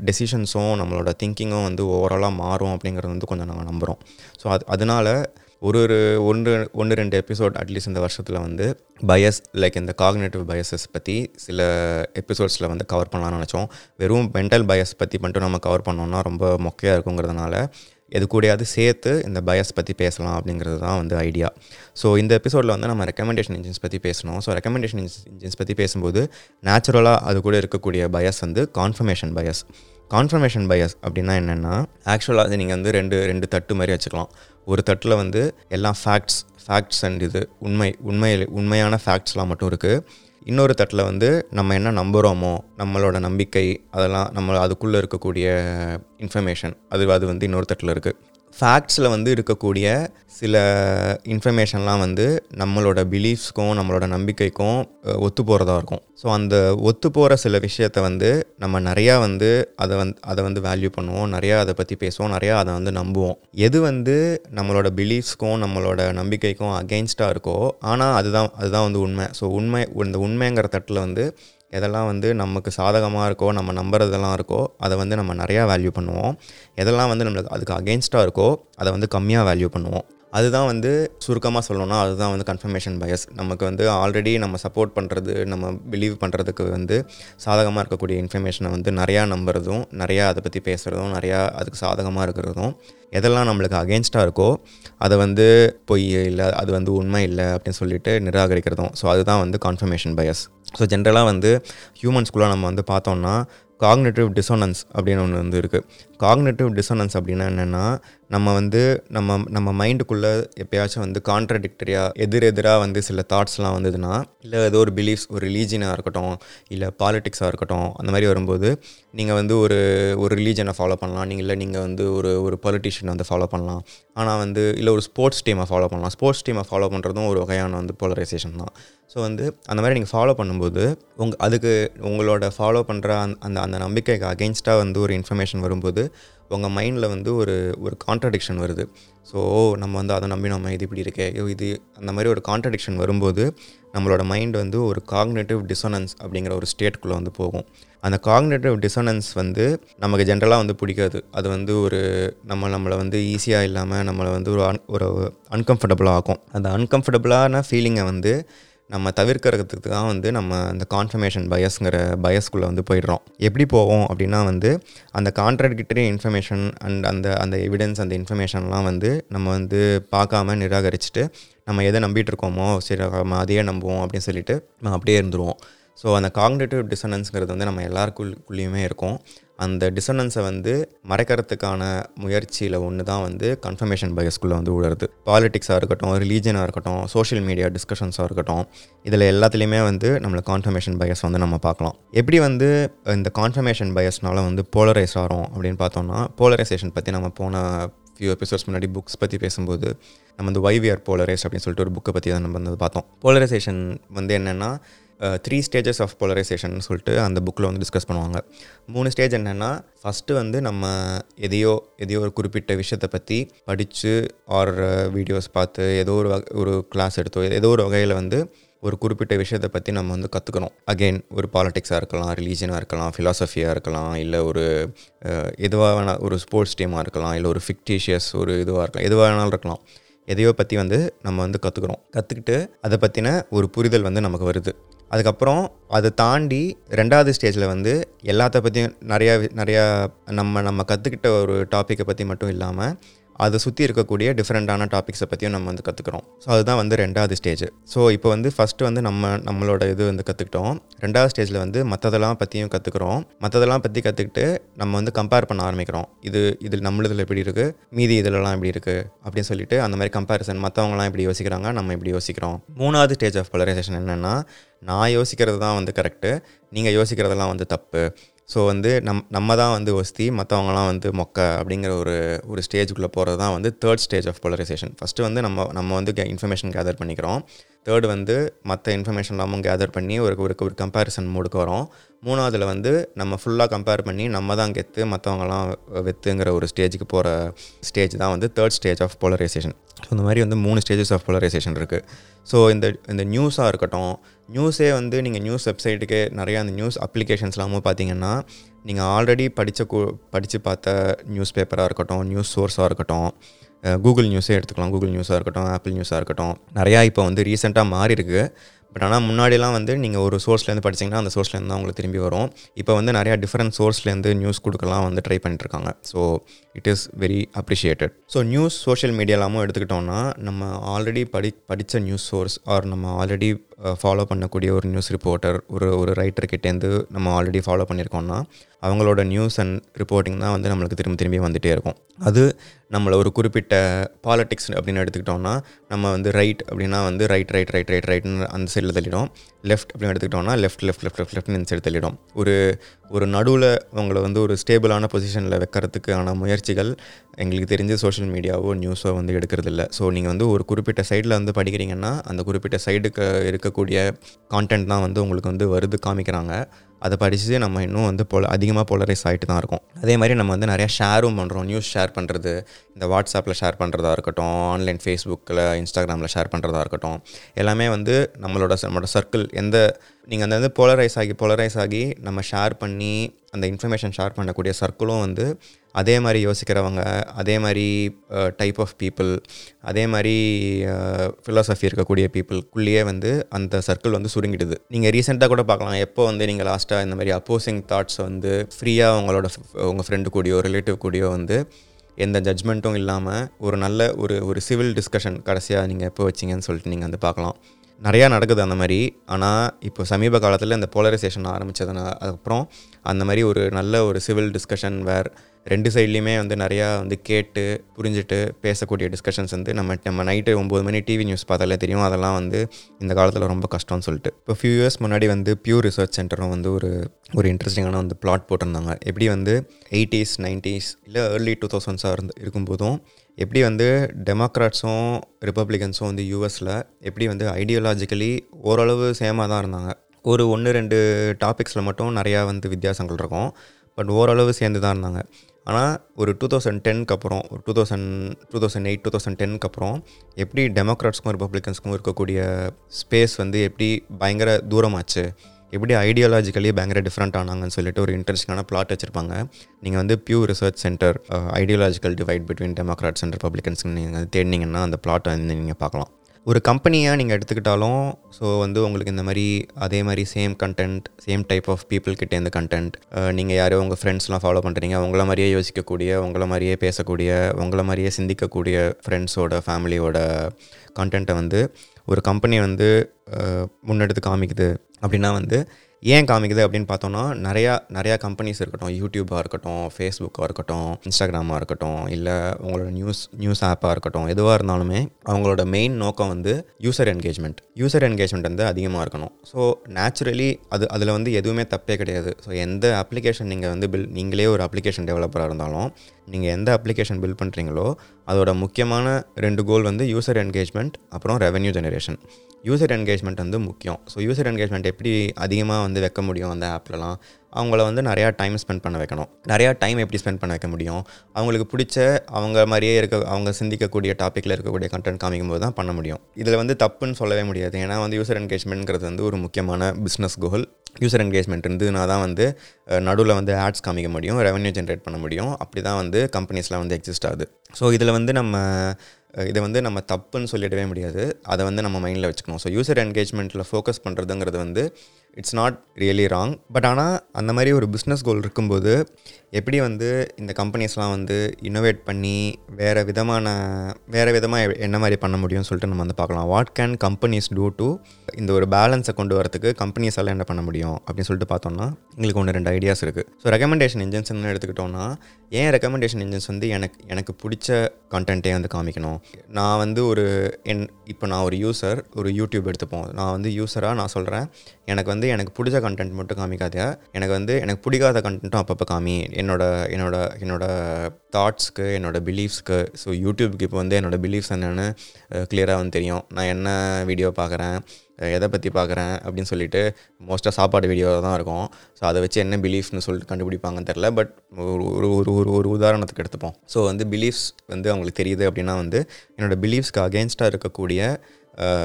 டெசிஷன்ஸும் நம்மளோட திங்கிங்கும் வந்து ஓவராலாக மாறும் அப்படிங்கிறது வந்து கொஞ்சம் நாங்கள் நம்புகிறோம் ஸோ அது அதனால் ஒரு ஒரு ஒன்று ஒன்று ரெண்டு எபிசோட் அட்லீஸ்ட் இந்த வருஷத்தில் வந்து பயஸ் லைக் இந்த காக்னேட்டிவ் பயசஸ் பற்றி சில எபிசோட்ஸில் வந்து கவர் பண்ணலாம்னு நினச்சோம். வெறும் மென்டல் பயஸ் பற்றி மட்டும் நம்ம கவர் பண்ணோம்னா ரொம்ப மொக்கையாக இருக்குங்கிறதுனால எது கூடயாவது சேர்த்து இந்த பயஸ் பற்றி பேசலாம் அப்படிங்கிறது தான் வந்து ஐடியா ஸோ இந்த எபிசோடில் வந்து நம்ம ரெக்கமெண்டேஷன் இன்ஜின்ஸ் பற்றி பேசணும். ஸோ ரெக்கமெண்டேஷன் இன்ஜின்ஸ் பற்றி பேசும்போது நேச்சுரலாக அது கூட இருக்கக்கூடிய பயஸ் வந்து கான்ஃபர்மேஷன் பயஸ் கான்ஃபர்மேஷன் பயஸ் அப்படின்னா என்னென்னா ஆக்சுவலாக அது நீங்கள் வந்து ரெண்டு ரெண்டு தட்டு மாதிரி வச்சுக்கலாம். ஒரு தட்டில் வந்து எல்லாம் ஃபேக்ட்ஸ் ஃபேக்ட்ஸ் அண்ட் இது உண்மை உண்மையில் உண்மையான ஃபேக்ட்ஸ்லாம் மட்டும் இருக்குது இன்னொரு தட்டில் வந்து நம்ம என்ன நம்புகிறோமோ நம்மளோட நம்பிக்கை அதெல்லாம் நம்ம அதுக்குள்ளே இருக்கக்கூடிய இன்ஃபர்மேஷன் அது அது வந்து இன்னொரு தட்டில் இருக்குது ஃபேக்ட்ஸில் வந்து இருக்கக்கூடிய சில இன்ஃபர்மேஷன்லாம் வந்து நம்மளோட பிலீஃப்ஸ்க்கும் நம்மளோட நம்பிக்கைக்கும் ஒத்து போகிறதா இருக்கும். ஸோ அந்த ஒத்து போகிற சில விஷயத்த வந்து நம்ம நிறையா வந்து அதை வந்து அதை வந்து வேல்யூ பண்ணுவோம். நிறையா அதை பற்றி பேசுவோம். நிறையா அதை வந்து நம்புவோம். எது வந்து நம்மளோட பிலீஃப்ஸ்க்கும் நம்மளோட நம்பிக்கைக்கும் அகெயின்ஸ்டாக இருக்கோ ஆனால் அதுதான் அதுதான் வந்து உண்மை. ஸோ உண்மை இந்த உண்மைங்கிற தட்டில் வந்து எதெல்லாம் வந்து நமக்கு சாதகமாக இருக்கோ நம்ம நம்புறதெல்லாம் இருக்கோ அதை வந்து நம்ம நிறையா வேல்யூ பண்ணுவோம். எதெல்லாம் வந்து நம்மளுக்கு அதுக்கு அகேன்ஸ்டாக இருக்கோ அதை வந்து கம்மியாக வேல்யூ பண்ணுவோம். அதுதான் வந்து சுருக்கமாக சொல்லணும்னா அதுதான் வந்து கன்ஃபர்மேஷன் பயஸ் நமக்கு வந்து ஆல்ரெடி நம்ம சப்போர்ட் பண்ணுறது நம்ம பிலீவ் பண்ணுறதுக்கு வந்து சாதகமாக இருக்கக்கூடிய இன்ஃபர்மேஷனை வந்து நிறையா நம்புறதும் நிறையா அதை பற்றி பேசுகிறதும் நிறையா அதுக்கு சாதகமாக இருக்கிறதும் எதெல்லாம் நம்மளுக்கு அகேன்ஸ்டாக இருக்கோ அதை வந்து பொய் இல்லை அது வந்து உண்மை இல்லை அப்படின்னு சொல்லிட்டு நிராகரிக்கிறதும். ஸோ அதுதான் வந்து கான்ஃபர்மேஷன் பயஸ் ஸோ ஜென்ரலாக வந்து ஹியூமன்ஸ்குள்ளே நம்ம வந்து பார்த்தோம்னா காக்னேட்டிவ் டிசோனன்ஸ் அப்படின்னு ஒன்று வந்து இருக்குது காக்னேட்டிவ் டிசோனன்ஸ் அப்படின்னா என்னென்னா நம்ம வந்து நம்ம நம்ம மைண்டுக்குள்ளே எப்பயாச்சும் வந்து கான்ட்ரடிக்டரியாக எதிர் எதிராக வந்து சில தாட்ஸ்லாம் வந்ததுன்னா இல்லை ஏதோ ஒரு பிலீஃப்ஸ் ஒரு ரிலீஜனாக இருக்கட்டும் இல்லை பாலிட்டிக்ஸாக இருக்கட்டும் அந்த மாதிரி வரும்போது நீங்கள் வந்து ஒரு ஒரு ரிலீஜனை ஃபாலோ பண்ணலாம். நீங்கள் இல்லை நீங்கள் வந்து ஒரு ஒரு பொலிட்டிஷியன் வந்து ஃபாலோ பண்ணலாம். ஆனால் வந்து இல்லை ஒரு ஸ்போர்ட்ஸ் டீமை ஃபாலோ பண்ணலாம். ஸ்போர்ட்ஸ் டீமை ஃபாலோ பண்ணுறதும் ஒரு வகையான வந்து போலரைசேஷன் தான். ஸோ வந்து அந்த மாதிரி நீங்கள் ஃபாலோ பண்ணும்போது உங்கள் அதுக்கு உங்களோட ஃபாலோ பண்ணுற அந்த அந்த நம்பிக்கைக்கு அகெயின்ஸ்டாக வந்து ஒரு இன்ஃபர்மேஷன் வரும்போது உங்கள் மைண்டில் வந்து ஒரு ஒரு கான்ட்ரடிக்ஷன் வருது. ஸோ நம்ம வந்து அதை நம்பி நம்ம இது இப்படி இருக்கே இது அந்த மாதிரி ஒரு கான்ட்ரடிக்ஷன் வரும்போது நம்மளோட மைண்ட் வந்து ஒரு காக்னேட்டிவ் டிசோனன்ஸ் அப்படிங்கிற ஒரு ஸ்டேட்குள்ளே வந்து போகும். அந்த காக்னேட்டிவ் டிசோனன்ஸ் வந்து நமக்கு ஜென்ரலாக வந்து பிடிக்காது. அது வந்து ஒரு நம்ம நம்மளை வந்து ஈஸியாக இல்லாமல் நம்மளை வந்து ஒரு அன் ஒரு அன்கம்ஃபர்டபுளாக ஆக்கும். அந்த அன்கம்ஃபர்டபுளான ஃபீலிங்கை வந்து நம்ம தவிர்க்கிறதுக்கு தான் வந்து நம்ம அந்த கான்ஃபர்மேஷன் பயஸ்ங்கிற பயஸ்குள்ளே வந்து போயிடுறோம். எப்படி போவோம் அப்படின்னா வந்து அந்த கான்ட்ரடிக்டரி இன்ஃபர்மேஷன் அண்ட் அந்த அந்த எவிடன்ஸ் அந்த இன்ஃபர்மேஷன்லாம் வந்து நம்ம வந்து பார்க்காம நிராகரிச்சுட்டு நம்ம எதை நம்பிட்டு இருக்கோமோ சரி நம்ம அதையே நம்புவோம் அப்படின்னு சொல்லிட்டு நம்ம அப்படியே இருந்துருவோம். ஸோ அந்த காக்னேட்டிவ் டிசனன்ஸுங்கிறது வந்து நம்ம எல்லாருக்குள்ளேயுமே இருக்கும். அந்த டிசனன்ஸை வந்து மறைக்கிறதுக்கான முயற்சியில் ஒன்று தான் வந்து கன்ஃபர்மேஷன் பயஸ்குள்ளே வந்து விழுறது பாலிட்டிக்ஸாக இருக்கட்டும் ரிலீஜனாக இருக்கட்டும் சோஷியல் மீடியா டிஸ்கஷன்ஸாக இருக்கட்டும் இதில் எல்லாத்துலேயுமே வந்து நம்மளை கான்ஃபர்மேஷன் பயஸ் வந்து நம்ம பார்க்கலாம். எப்படி வந்து இந்த கான்ஃபர்மேஷன் பயஸ்னால வந்து போலரைஸ் ஆகிறோம் அப்படின்னு பார்த்தோம்னா போலரைசேஷன் பற்றி நம்ம போன ஃபியூ எபிசோட்ஸ் முன்னாடி புக்ஸ் பற்றி பேசும்போது நம்ம வந்து ஒய்விஆர் போலரைஸ் அப்படின்னு சொல்லிட்டு ஒரு புக்கை பற்றி தான் நம்ம வந்து பார்த்தோம். போலரைசேஷன் வந்து என்னென்னா த்ரீ ஸ்டேஜஸ் ஆஃப் போலரைசேஷன் சொல்லிட்டு அந்த புக்கில் வந்து டிஸ்கஸ் பண்ணுவாங்க. மூணு ஸ்டேஜ் என்னென்னா ஃபஸ்ட்டு வந்து நம்ம எதையோ எதையோ ஒரு குறிப்பிட்ட விஷயத்தை பற்றி படித்து ஆர் வீடியோஸ் பார்த்து ஏதோ ஒரு ஒரு கிளாஸ் எடுத்தோ ஏதோ ஒரு வகையில் வந்து ஒரு குறிப்பிட்ட விஷயத்தை பற்றி நம்ம வந்து கற்றுக்கணும் அகெயின் ஒரு பாலிட்டிக்ஸாக இருக்கலாம் ரிலீஜனாக இருக்கலாம் ஃபிலாசபியாக இருக்கலாம் இல்லை ஒரு எதுவாக வேணால் ஒரு ஸ்போர்ட்ஸ் டீமாக இருக்கலாம் இல்லை ஒரு ஃபிக்டீஷியஸ் ஒரு இதுவாக இருக்கலாம் எதுவாக வேணாலும் இருக்கலாம். எதையோ பற்றி வந்து நம்ம வந்து கற்றுக்குறோம் கற்றுக்கிட்டு அதை பற்றின ஒரு புரிதல் வந்து நமக்கு வருது. அதுக்கப்புறம் அதை தாண்டி ரெண்டாவது ஸ்டேஜில் வந்து எல்லாத்த பற்றியும் நிறையா நிறையா நம்ம நம்ம கற்றுக்கிட்ட ஒரு டாப்பிக்கை பற்றி மட்டும் இல்லாமல் அதை சுற்றி இருக்கக்கூடிய டிஃப்ரெண்ட்டான டாபிக்ஸை பற்றியும் நம்ம வந்து கற்றுக்குறோம் ஸோ அதுதான் வந்து ரெண்டாவது ஸ்டேஜ் ஸோ இப்போ வந்து ஃபஸ்ட்டு வந்து நம்ம நம்மளோட இது வந்து கற்றுக்கிட்டோம் ரெண்டாவது ஸ்டேஜில் வந்து மற்றதெல்லாம் பற்றியும் கற்றுக்குறோம் மற்றதெல்லாம் பற்றி கற்றுக்கிட்டு நம்ம வந்து கம்பேர் பண்ண ஆரம்பிக்கிறோம். இது இதில் நம்மளதில் எப்படி இருக்குது மீதி இதிலலாம் எப்படி இருக்குது அப்படின்னு சொல்லிட்டு அந்த மாதிரி கம்பேரிசன் மற்றவங்களாம் இப்படி யோசிக்கிறாங்க நம்ம இப்படி யோசிக்கிறோம். மூணாவது ஸ்டேஜ் ஆஃப் பலரைசேஷன் என்னென்னா நான் யோசிக்கிறது தான் வந்து கரெக்டு நீங்கள் யோசிக்கிறதெல்லாம் வந்து தப்பு. ஸோ வந்து நம் நம்ம தான் வந்து ஒஸ்தி மற்றவங்களாம் வந்து மொக்க அப்படிங்கிற ஒரு ஒரு ஸ்டேஜுக்குள்ளே போகிறது தான் வந்து third stage of polarisation first வந்து நம்ம நம்ம வந்து இன்ஃபர்மேஷன் கேதர் பண்ணிக்கிறோம். தேர்டு வந்து மற்ற இன்ஃபர்மேஷன் எல்லாமும் கேதர் பண்ணி ஒரு ஒரு ஒரு கம்பேரிசன் மூடுக்கு வரோம். மூணாவதில் வந்து நம்ம ஃபுல்லாக கம்பேர் பண்ணி நம்ம தான் கெத்து மற்றவங்களாம் வெத்துங்கிற ஒரு ஸ்டேஜுக்கு போகிற ஸ்டேஜ் தான் வந்து third stage of polarisation so இந்த மாதிரி வந்து மூணு ஸ்டேஜஸ் ஆஃப் போலரைசேஷன் இருக்குது ஸோ இந்த இந்த நியூஸாக இருக்கட்டும் நியூஸே வந்து நீங்கள் நியூஸ் வெப்சைட்டுக்கு நிறையா அந்த நியூஸ் அப்ளிகேஷன்ஸ்லாமும் பார்த்தீங்கன்னா நீங்கள் ஆல்ரெடி படித்த கூ படித்து பார்த்த நியூஸ் பேப்பராக இருக்கட்டும் நியூஸ் சோர்ஸாக இருக்கட்டும் கூகுள் நியூஸே எடுத்துக்கலாம் கூகுள் நியூஸாக இருக்கட்டும் ஆப்பிள் நியூஸாக இருக்கட்டும். நிறையா இப்போ வந்து ரீசெண்டாக மாறி இருக்குது பட் ஆனால் முன்னாடிலாம் வந்து நீங்கள் ஒரு சோர்ஸ்லேருந்து படிச்சிங்கன்னா அந்த சோர்ஸ்லேருந்து தான் உங்களுக்கு திரும்பி வரும். இப்போ வந்து நிறையா டிஃப்ரெண்ட் சோர்ஸ்லேருந்து நியூஸ் கொடுக்கலாம் வந்து ட்ரை பண்ணிட்டுருக்காங்க. So it is very appreciated so news social மீடியாலாமும் எடுத்துக்கிட்டோம்னா நம்ம ஆல்ரெடி படி படித்த நியூஸ் சோர்ஸ் ஆர் நம்ம ஆல்ரெடி ஃபாலோ பண்ணக்கூடிய ஒரு நியூஸ் ரிப்போர்ட்டர் ஒரு ஒரு ரைட்டர்கிட்டேருந்து நம்ம ஆல்ரெடி ஃபாலோ பண்ணியிருக்கோம்னா அவங்களோட நியூஸ் அண்ட் ரிப்போர்ட்டிங் தான் வந்து நம்மளுக்கு திரும்பி திரும்பி வந்துகிட்டே இருக்கும். அது நம்மளை ஒரு குறிப்பிட்ட பாலிட்டிக்ஸ் அப்படின்னு எடுத்துக்கிட்டோம்னா நம்ம வந்து ரைட் அப்படின்னா வந்து ரைட் ரைட் ரைட் ரைட் ரைட்னு அந்த சைடில் தள்ளிடும். லெஃப்ட் அப்படின்னு எடுத்துக்கிட்டோம்னா லெஃப்ட் லெஃப்ட் லெஃப்ட் லெஃப்ட் லெஃப்ட்னு சைடு தள்ளிடும் ஒரு ஒரு நடுவில் அவங்கள வந்து ஒரு ஸ்டேபிளான பொசிஷனில் வைக்கிறதுக்கான முயற்சிகள் எங்களுக்கு தெரிஞ்ச சோஷியல் மீடியாவோ நியூஸோ வந்து எடுக்கிறதில்ல. ஸோ நீங்கள் வந்து ஒரு குறிப்பிட்ட சைடில் வந்து படிக்கிறீங்கன்னா அந்த குறிப்பிட்ட சைடுக்கு இருக்கக்கூடிய கான்டென்ட் தான் வந்து உங்களுக்கு வந்து வருது காமிக்கிறாங்க. அதை படித்து நம்ம இன்னும் வந்து போல அதிகமாக போலரைஸ் ஆகிட்டு தான் இருக்கும். அதே மாதிரி நம்ம வந்து நிறையா ஷேரும் பண்ணுறோம் நியூஸ் ஷேர் பண்ணுறது இந்த வாட்ஸ்அப்பில் ஷேர் பண்ணுறதா இருக்கட்டும் ஆன்லைன் ஃபேஸ்புக்கில் இன்ஸ்டாகிராமில் ஷேர் பண்ணுறதா இருக்கட்டும். எல்லாமே வந்து நம்மளோட நம்மளோட சர்க்கிள் எந்த நீங்கள் அந்த வந்து போலரைஸ் ஆகி போலரைஸ் ஆகி நம்ம ஷேர் பண்ணி அந்த இன்ஃபர்மேஷன் ஷேர் பண்ணக்கூடிய சர்க்கிளும் வந்து அதே மாதிரி யோசிக்கிறவங்க அதே மாதிரி டைப் ஆஃப் பீப்புள் அதே மாதிரி ஃபிலாசபி இருக்கக்கூடிய பீப்புளுக்குள்ளேயே வந்து அந்த சர்க்கிள் வந்து சுருங்கிடுது. நீங்கள் ரீசெண்டாக கூட பார்க்கலாம். எப்போ வந்து நீங்கள் லாஸ்ட்டாக இந்த மாதிரி அப்போசிங் தாட்ஸ் வந்து ஃப்ரீயாக உங்களோட உங்கள் ஃப்ரெண்டு கூடயோ ரிலேட்டிவ் கூடயோ வந்து எந்த ஜட்ஜ்மெண்ட்டும் இல்லாமல் ஒரு நல்ல ஒரு ஒரு சிவில் டிஸ்கஷன் கடைசியாக நீங்கள் எப்போ வச்சிங்கன்னு சொல்லிட்டு நீங்கள் வந்து பார்க்கலாம். நிறையா நடக்குது அந்த மாதிரி. ஆனால் இப்போ சமீப காலத்தில் இந்த போலரைசேஷன் ஆரம்பித்ததுனா அதுக்கப்புறம் அந்த மாதிரி ஒரு நல்ல ஒரு சிவில் டிஸ்கஷன் வேர் ரெண்டு சைட்லேயுமே வந்து நிறையா வந்து கேட்டு புரிஞ்சுட்டு பேசக்கூடிய டிஸ்கஷன்ஸ் வந்து நம்ம நம்ம நைட்டு ஒம்பது மணி டிவி நியூஸ் பார்த்தாலே தெரியும். அதெல்லாம் வந்து இந்த காலத்தில் ரொம்ப கஷ்டம்னு சொல்லிட்டு. இப்போ ஃபியூ இயர்ஸ் முன்னாடி வந்து பியூர் ரிசர்ச் சென்டரும் வந்து ஒரு ஒரு இன்ட்ரெஸ்டிங்கான வந்து பிளாட் போட்டிருந்தாங்க. எப்படி வந்து எயிட்டிஸ் நைன்ட்டீஸ் இல்லை ஏர்லி டூ தௌசண்ட்ஸாக இருந்து இருக்கும்போதும் எப்படி வந்து டெமோக்ராட்ஸும் ரிப்பப்ளிகன்ஸும் வந்து யூஎஸில் எப்படி வந்து ஐடியாலஜிக்கலி ஓரளவு சேமாக தான் இருந்தாங்க. ஒரு ஒன்று ரெண்டு டாபிக்ஸில் மட்டும் நிறையா வந்து வித்தியாசங்கள் இருக்கும். பட் ஓரளவு சேர்ந்து தான் இருந்தாங்க. ஆனால் ஒரு டூ தௌசண்ட் டென்க்கு அப்புறம் ஒரு two thousand two thousand eight two thousand டென்க்கு அப்புறம் எப்படி டெமோக்ராட்ஸ்க்கும் ரிப்பப்ளிகன்ஸ்க்கும் இருக்கக்கூடிய ஸ்பேஸ் வந்து எப்படி பயங்கர தூரமாச்சு? எப்படி ஐடியாலஜிக்கலி பயங்கர டிஃப்ரெண்ட் ஆனாங்கன்னு சொல்லிட்டு ஒரு இன்ட்ரெஸ்டிங்கான பிளாட் வச்சுருப்பாங்க. நீங்கள் வந்து Pew research centre ideological divide between Democrats and Republicans நீங்கள் தேடினீங்கன்னா அந்த பிளாட்டை வந்து நீங்கள் பார்க்கலாம். ஒரு கம்பெனியாக நீங்கள் எடுத்துக்கிட்டாலும் ஸோ வந்து உங்களுக்கு இந்த மாதிரி அதே மாதிரி same content same type of people இந்த கண்டென்ட் நீங்கள் யாரோ உங்கள் ஃப்ரெண்ட்ஸ்லாம் ஃபாலோ பண்ணுறீங்க உங்களை மாதிரியே யோசிக்கக்கூடிய உங்களை மாதிரியே பேசக்கூடிய உங்களை மாதிரியே சிந்திக்கக்கூடிய ஃப்ரெண்ட்ஸோட ஃபேமிலியோட கண்டென்ட்டை வந்து ஒரு கம்பெனி வந்து முன்னெடுத்து காமிக்குது. அப்படின்னா வந்து ஏன் காமிக்குது அப்படின்னு பார்த்தோன்னா நிறையா நிறையா கம்பெனிஸ் இருக்கட்டும் யூடியூப்பாக இருக்கட்டும் ஃபேஸ்புக்காக இருக்கட்டும் இன்ஸ்டாகிராமாக இருக்கட்டும் இல்லை உங்களோட நியூஸ் நியூஸ் ஆப்பாக இருக்கட்டும் எதுவாக இருந்தாலுமே அவங்களோட மெயின் நோக்கம் வந்து யூசர் என்கேஜ்மெண்ட் யூசர் என்கேஜ்மெண்ட் வந்து அதிகமாக இருக்கணும். ஸோ நேச்சுரலி அது அதில் வந்து எதுவுமே தப்பே கிடையாது. ஸோ எந்த அப்ளிகேஷன் நீங்கள் வந்து பில் நீங்களே ஒரு அப்ளிகேஷன் டெவலப்பராக இருந்தாலும் நீங்கள் எந்த அப்ளிகேஷன் பில்ட் பண்ணுறீங்களோ அதோட முக்கியமான ரெண்டு கோல் வந்து யூசர் என்கேஜ்மெண்ட் அப்புறம் ரெவென்யூ ஜெனரேஷன் யூசர் என்கேஜ்மெண்ட் வந்து முக்கியம். ஸோ யூசர் என்கேஜ்மெண்ட் எப்படி அதிகமாக வந்து வைக்க முடியும் அந்த ஆப்லலாம் அவங்கள வந்து நிறையா டைம் ஸ்பெண்ட் பண்ண வைக்கணும். நிறையா டைம் எப்படி ஸ்பெண்ட் பண்ண வைக்க முடியும்? அவங்களுக்கு பிடிச்ச அவங்க மாதிரியே இருக்க அவங்க சிந்திக்கக்கூடிய டாப்பிக்கில் இருக்கக்கூடிய கண்டென்ட் காமிக்கும் போது தான் பண்ண முடியும். இதில் வந்து தப்புன்னு சொல்லவே முடியாது. ஏன்னா வந்து யூசர் என்கேஜ்மெண்ட்ங்கிறது வந்து ஒரு முக்கியமான பிஸ்னஸ் கோல் யூசர் என்கேஜ்மெண்ட் இருந்ததுனா தான் வந்து நடுவில் வந்து ஆட்ஸ் காமிக்க முடியும் ரெவன்யூ ஜென்ரேட் பண்ண முடியும். அப்படி தான் வந்து கம்பெனிஸ்லாம் வந்து எக்ஸிஸ்ட் ஆகுது. ஸோ இதில் வந்து நம்ம இதை வந்து நம்ம தப்புன்னு சொல்லிடவே முடியாது. அதை வந்து நம்ம மைண்டில் வச்சுக்கணும். ஸோ யூசர் என்கேஜ்மெண்ட்டில் ஃபோக்கஸ் பண்ணுறதுங்கிறது வந்து it's not really wrong but ஆனால் அந்த மாதிரி ஒரு பிஸ்னஸ் கோல் இருக்கும்போது எப்படி வந்து இந்த கம்பெனிஸ்லாம் வந்து இன்னோவேட் பண்ணி வேறு விதமான வேறு விதமாக என்ன மாதிரி பண்ண முடியும்னு சொல்லிட்டு நம்ம வந்து பார்க்கலாம். What can companies do to இந்த ஒரு பேலன்ஸை கொண்டு வரதுக்கு கம்பெனிஸால் என்ன பண்ண முடியும் அப்படின்னு சொல்லிட்டு பார்த்தோம்னா எங்களுக்கு ஒன்று ரெண்டு ஐடியாஸ் இருக்குது ஸோ ரெக்கமெண்டேஷன் இன்ஜின்ஸ் எடுத்துக்கிட்டோம்னா ஏன் ரெக்கமெண்டேஷன் இன்ஜின்ஸ் வந்து எனக்கு எனக்கு பிடிச்ச கண்டென்ட்டே வந்து காமிக்கணும்? நான் வந்து ஒரு என் இப்போ நான் ஒரு யூசர் ஒரு யூடியூப் எடுத்துப்போம். நான் வந்து யூஸராக நான் சொல்கிறேன் எனக்கு வந்து எனக்கு பிடிச்ச கண்டென்ட் மட்டும் காமிக்காதே எனக்கு வந்து எனக்கு பிடிக்காத கண்டென்ட்டும் அப்பப்போ காமி. என்னோட என்னோட என்னோட தாட்ஸ்க்கு என்னோட பிலீஃப்ஸ்க்கு ஸோ யூடியூப்க்கு இப்போ வந்து என்னோட பிலீஃப்ஸ் என்னென்னு கிளியராக வந்து தெரியும். நான் என்ன வீடியோ பார்க்குறேன் எதை பற்றி பார்க்குறேன் அப்படின்னு சொல்லிட்டு மோஸ்ட்டாக சாப்பாடு வீடியோ தான் இருக்கும். ஸோ அதை வச்சு என்ன பிலீஃப்னு சொல்லிட்டு கண்டுபிடிப்பாங்கன்னு தெரில பட் ஒரு ஒரு ஒரு ஒரு ஒரு உதாரணத்துக்கு எடுத்துப்போம். ஸோ வந்து பிலீஃப்ஸ் வந்து அவங்களுக்கு தெரியுது அப்படின்னா வந்து என்னோடய பிலீஃப்ஸ்க்கு அகேன்ஸ்டாக இருக்கக்கூடிய